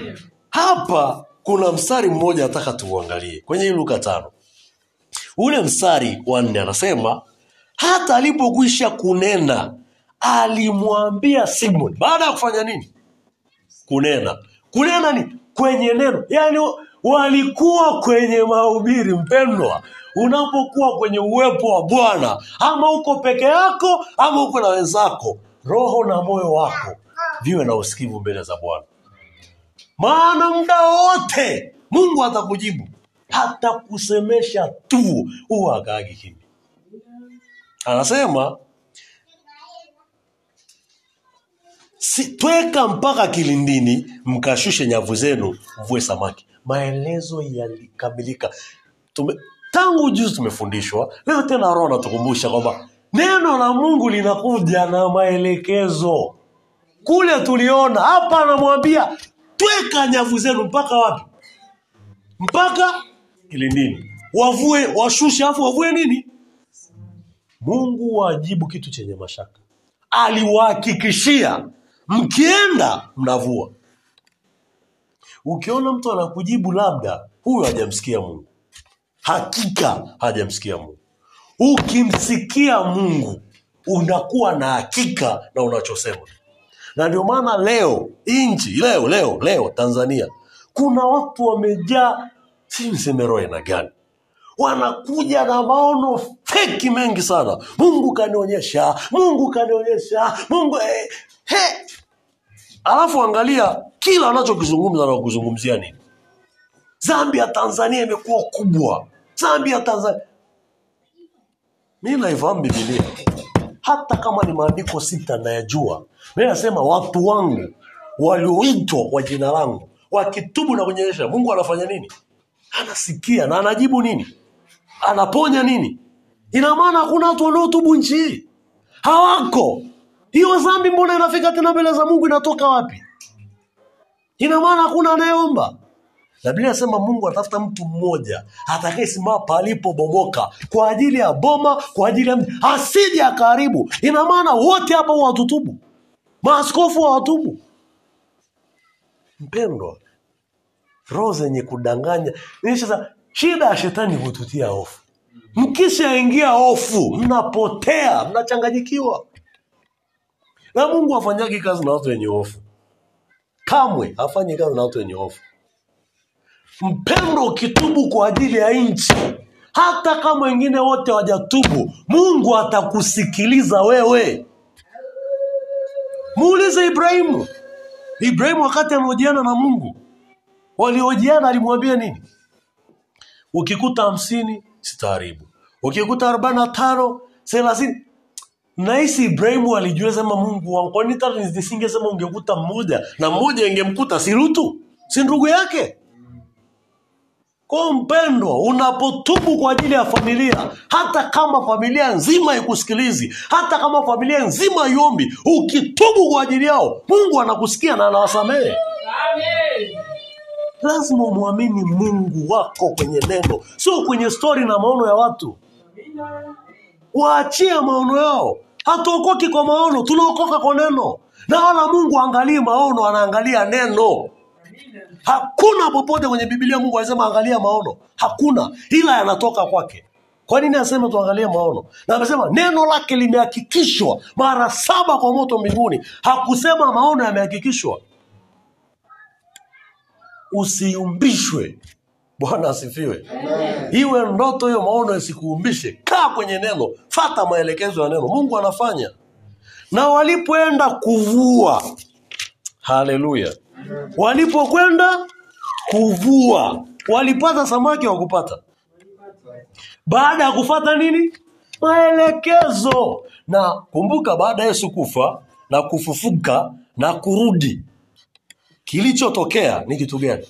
Speaker 1: hapa kuna mstari mmoja nataka tuuangalie kwenye hii luka tano. Ule mstari wa nne anasema hata alipokwisha kunena alimwambia simon baada ya kufanya nini? Kunena. Kunena ni kwenye neno. Yaani walikuwa kwenye mahubiri mpendwa unapokuwa kwenye uwepo wa bwana ama uko peke yako ama uko na wenzako roho na moyo wako viwe na usikivu mbele za bwana. Maana muda wote mungu atakujibu hatakusemesha tu huwa akaagi kimya. Anasema si, tweka mpaka kilindini mkashushe nyavu zenu mvue samaki. Maelezo yalikamilika tangu juzi tumefundishwa leo tena roho anatukumbusha kwamba neno la mungu linakuja na maelekezo. Kule tuliona hapa anamwambia tweka nyavu zenu mpaka wapi? Mpaka kilindini. Wavue washushe afu wavue nini? Mungu wajibu kitu chenye mashaka. Aliwahakikishia mkienda mnavua. Ukiona mtu anakujibu labda huyo hajamsikia mungu hakika hajamsikia mungu. Ukimsikia mungu unakuwa na hakika na unachosema. Na ndio maana leo nchi leo leo leo tanzania kuna watu wamejaa si niseme roho na gani. Wanakuja na maono feki mengi sana. Mungu kanionyesha mungu kanionyesha mungu eh, he. alafu angalia kila anachokizungumza na kuzungumzia nini? Zambi ya tanzania imekuwa kubwa zambi ya tanzania. Mi naifahamu bibilia hata kama ni maandiko sita nayajua mi nasema watu wangu walioitwa kwa jina langu wakitubu na kunyonyesha mungu anafanya nini? Anasikia na anajibu nini? Anaponya nini? Ina maana hakuna watu wanaotubu nchi hii? Hawako. Hiyo dhambi mbona inafika tena mbele za mungu inatoka wapi? Ina maana hakuna anayeomba na biblia inasema mungu anatafuta mtu mmoja atakayesimama palipobomoka kwa ajili ya boma kwa ajili ya mji. Asije akaharibu. Ina maana wote hapa watutubu maaskofu hawatubu. Mpendwa roho zenye kudanganya. Sasa shida ya shetani hututia hofu. Mkishaingia hofu mnapotea mnachanganyikiwa. Na mungu afanyagi kazi na watu wenye hofu. Kamwe hafanyi kazi na watu wenye hofu mpendo ukitubu kwa ajili ya nchi hata kama wengine wote wajatubu mungu atakusikiliza wewe. Muulize ibrahimu. Ibrahimu wakati anaojiana na mungu waliojiana alimwambia nini? Ukikuta hamsini sitaharibu. Ukikuta arobaini na tano thelathini. Nahisi ibrahimu alijua sema mungu wangu. Kwani hata nisingesema ungekuta mmoja? Na mmoja ingemkuta si lutu? Si ndugu yake kwa mpendwa unapotubu kwa ajili ya familia hata kama familia nzima ikusikilizi hata kama familia nzima iombi ukitubu kwa ajili yao mungu anakusikia na anawasamehe. Lazima umwamini mungu wako kwenye neno sio kwenye stori na maono ya watu. Waachie maono yao. Hatuokoki kwa maono tunaokoka kwa neno. Na wala mungu aangalii maono anaangalia neno hakuna popote kwenye bibilia mungu alisema angalia maono. Hakuna. Ila yanatoka kwake. Kwa nini aseme tuangalie maono? Na amesema neno lake limehakikishwa mara saba kwa moto mbinguni. Hakusema maono yamehakikishwa. Usiumbishwe bwana asifiwe. Iwe ndoto hiyo maono isikuumbishe. Kaa kwenye neno. Fata maelekezo ya neno. Mungu anafanya. Na walipoenda kuvua. Haleluya walipokwenda kuvua walipata samaki wa kupata. Baada ya kufata nini? Maelekezo. Na kumbuka baada ya yesu kufa na kufufuka na kurudi kilichotokea ni kitu gani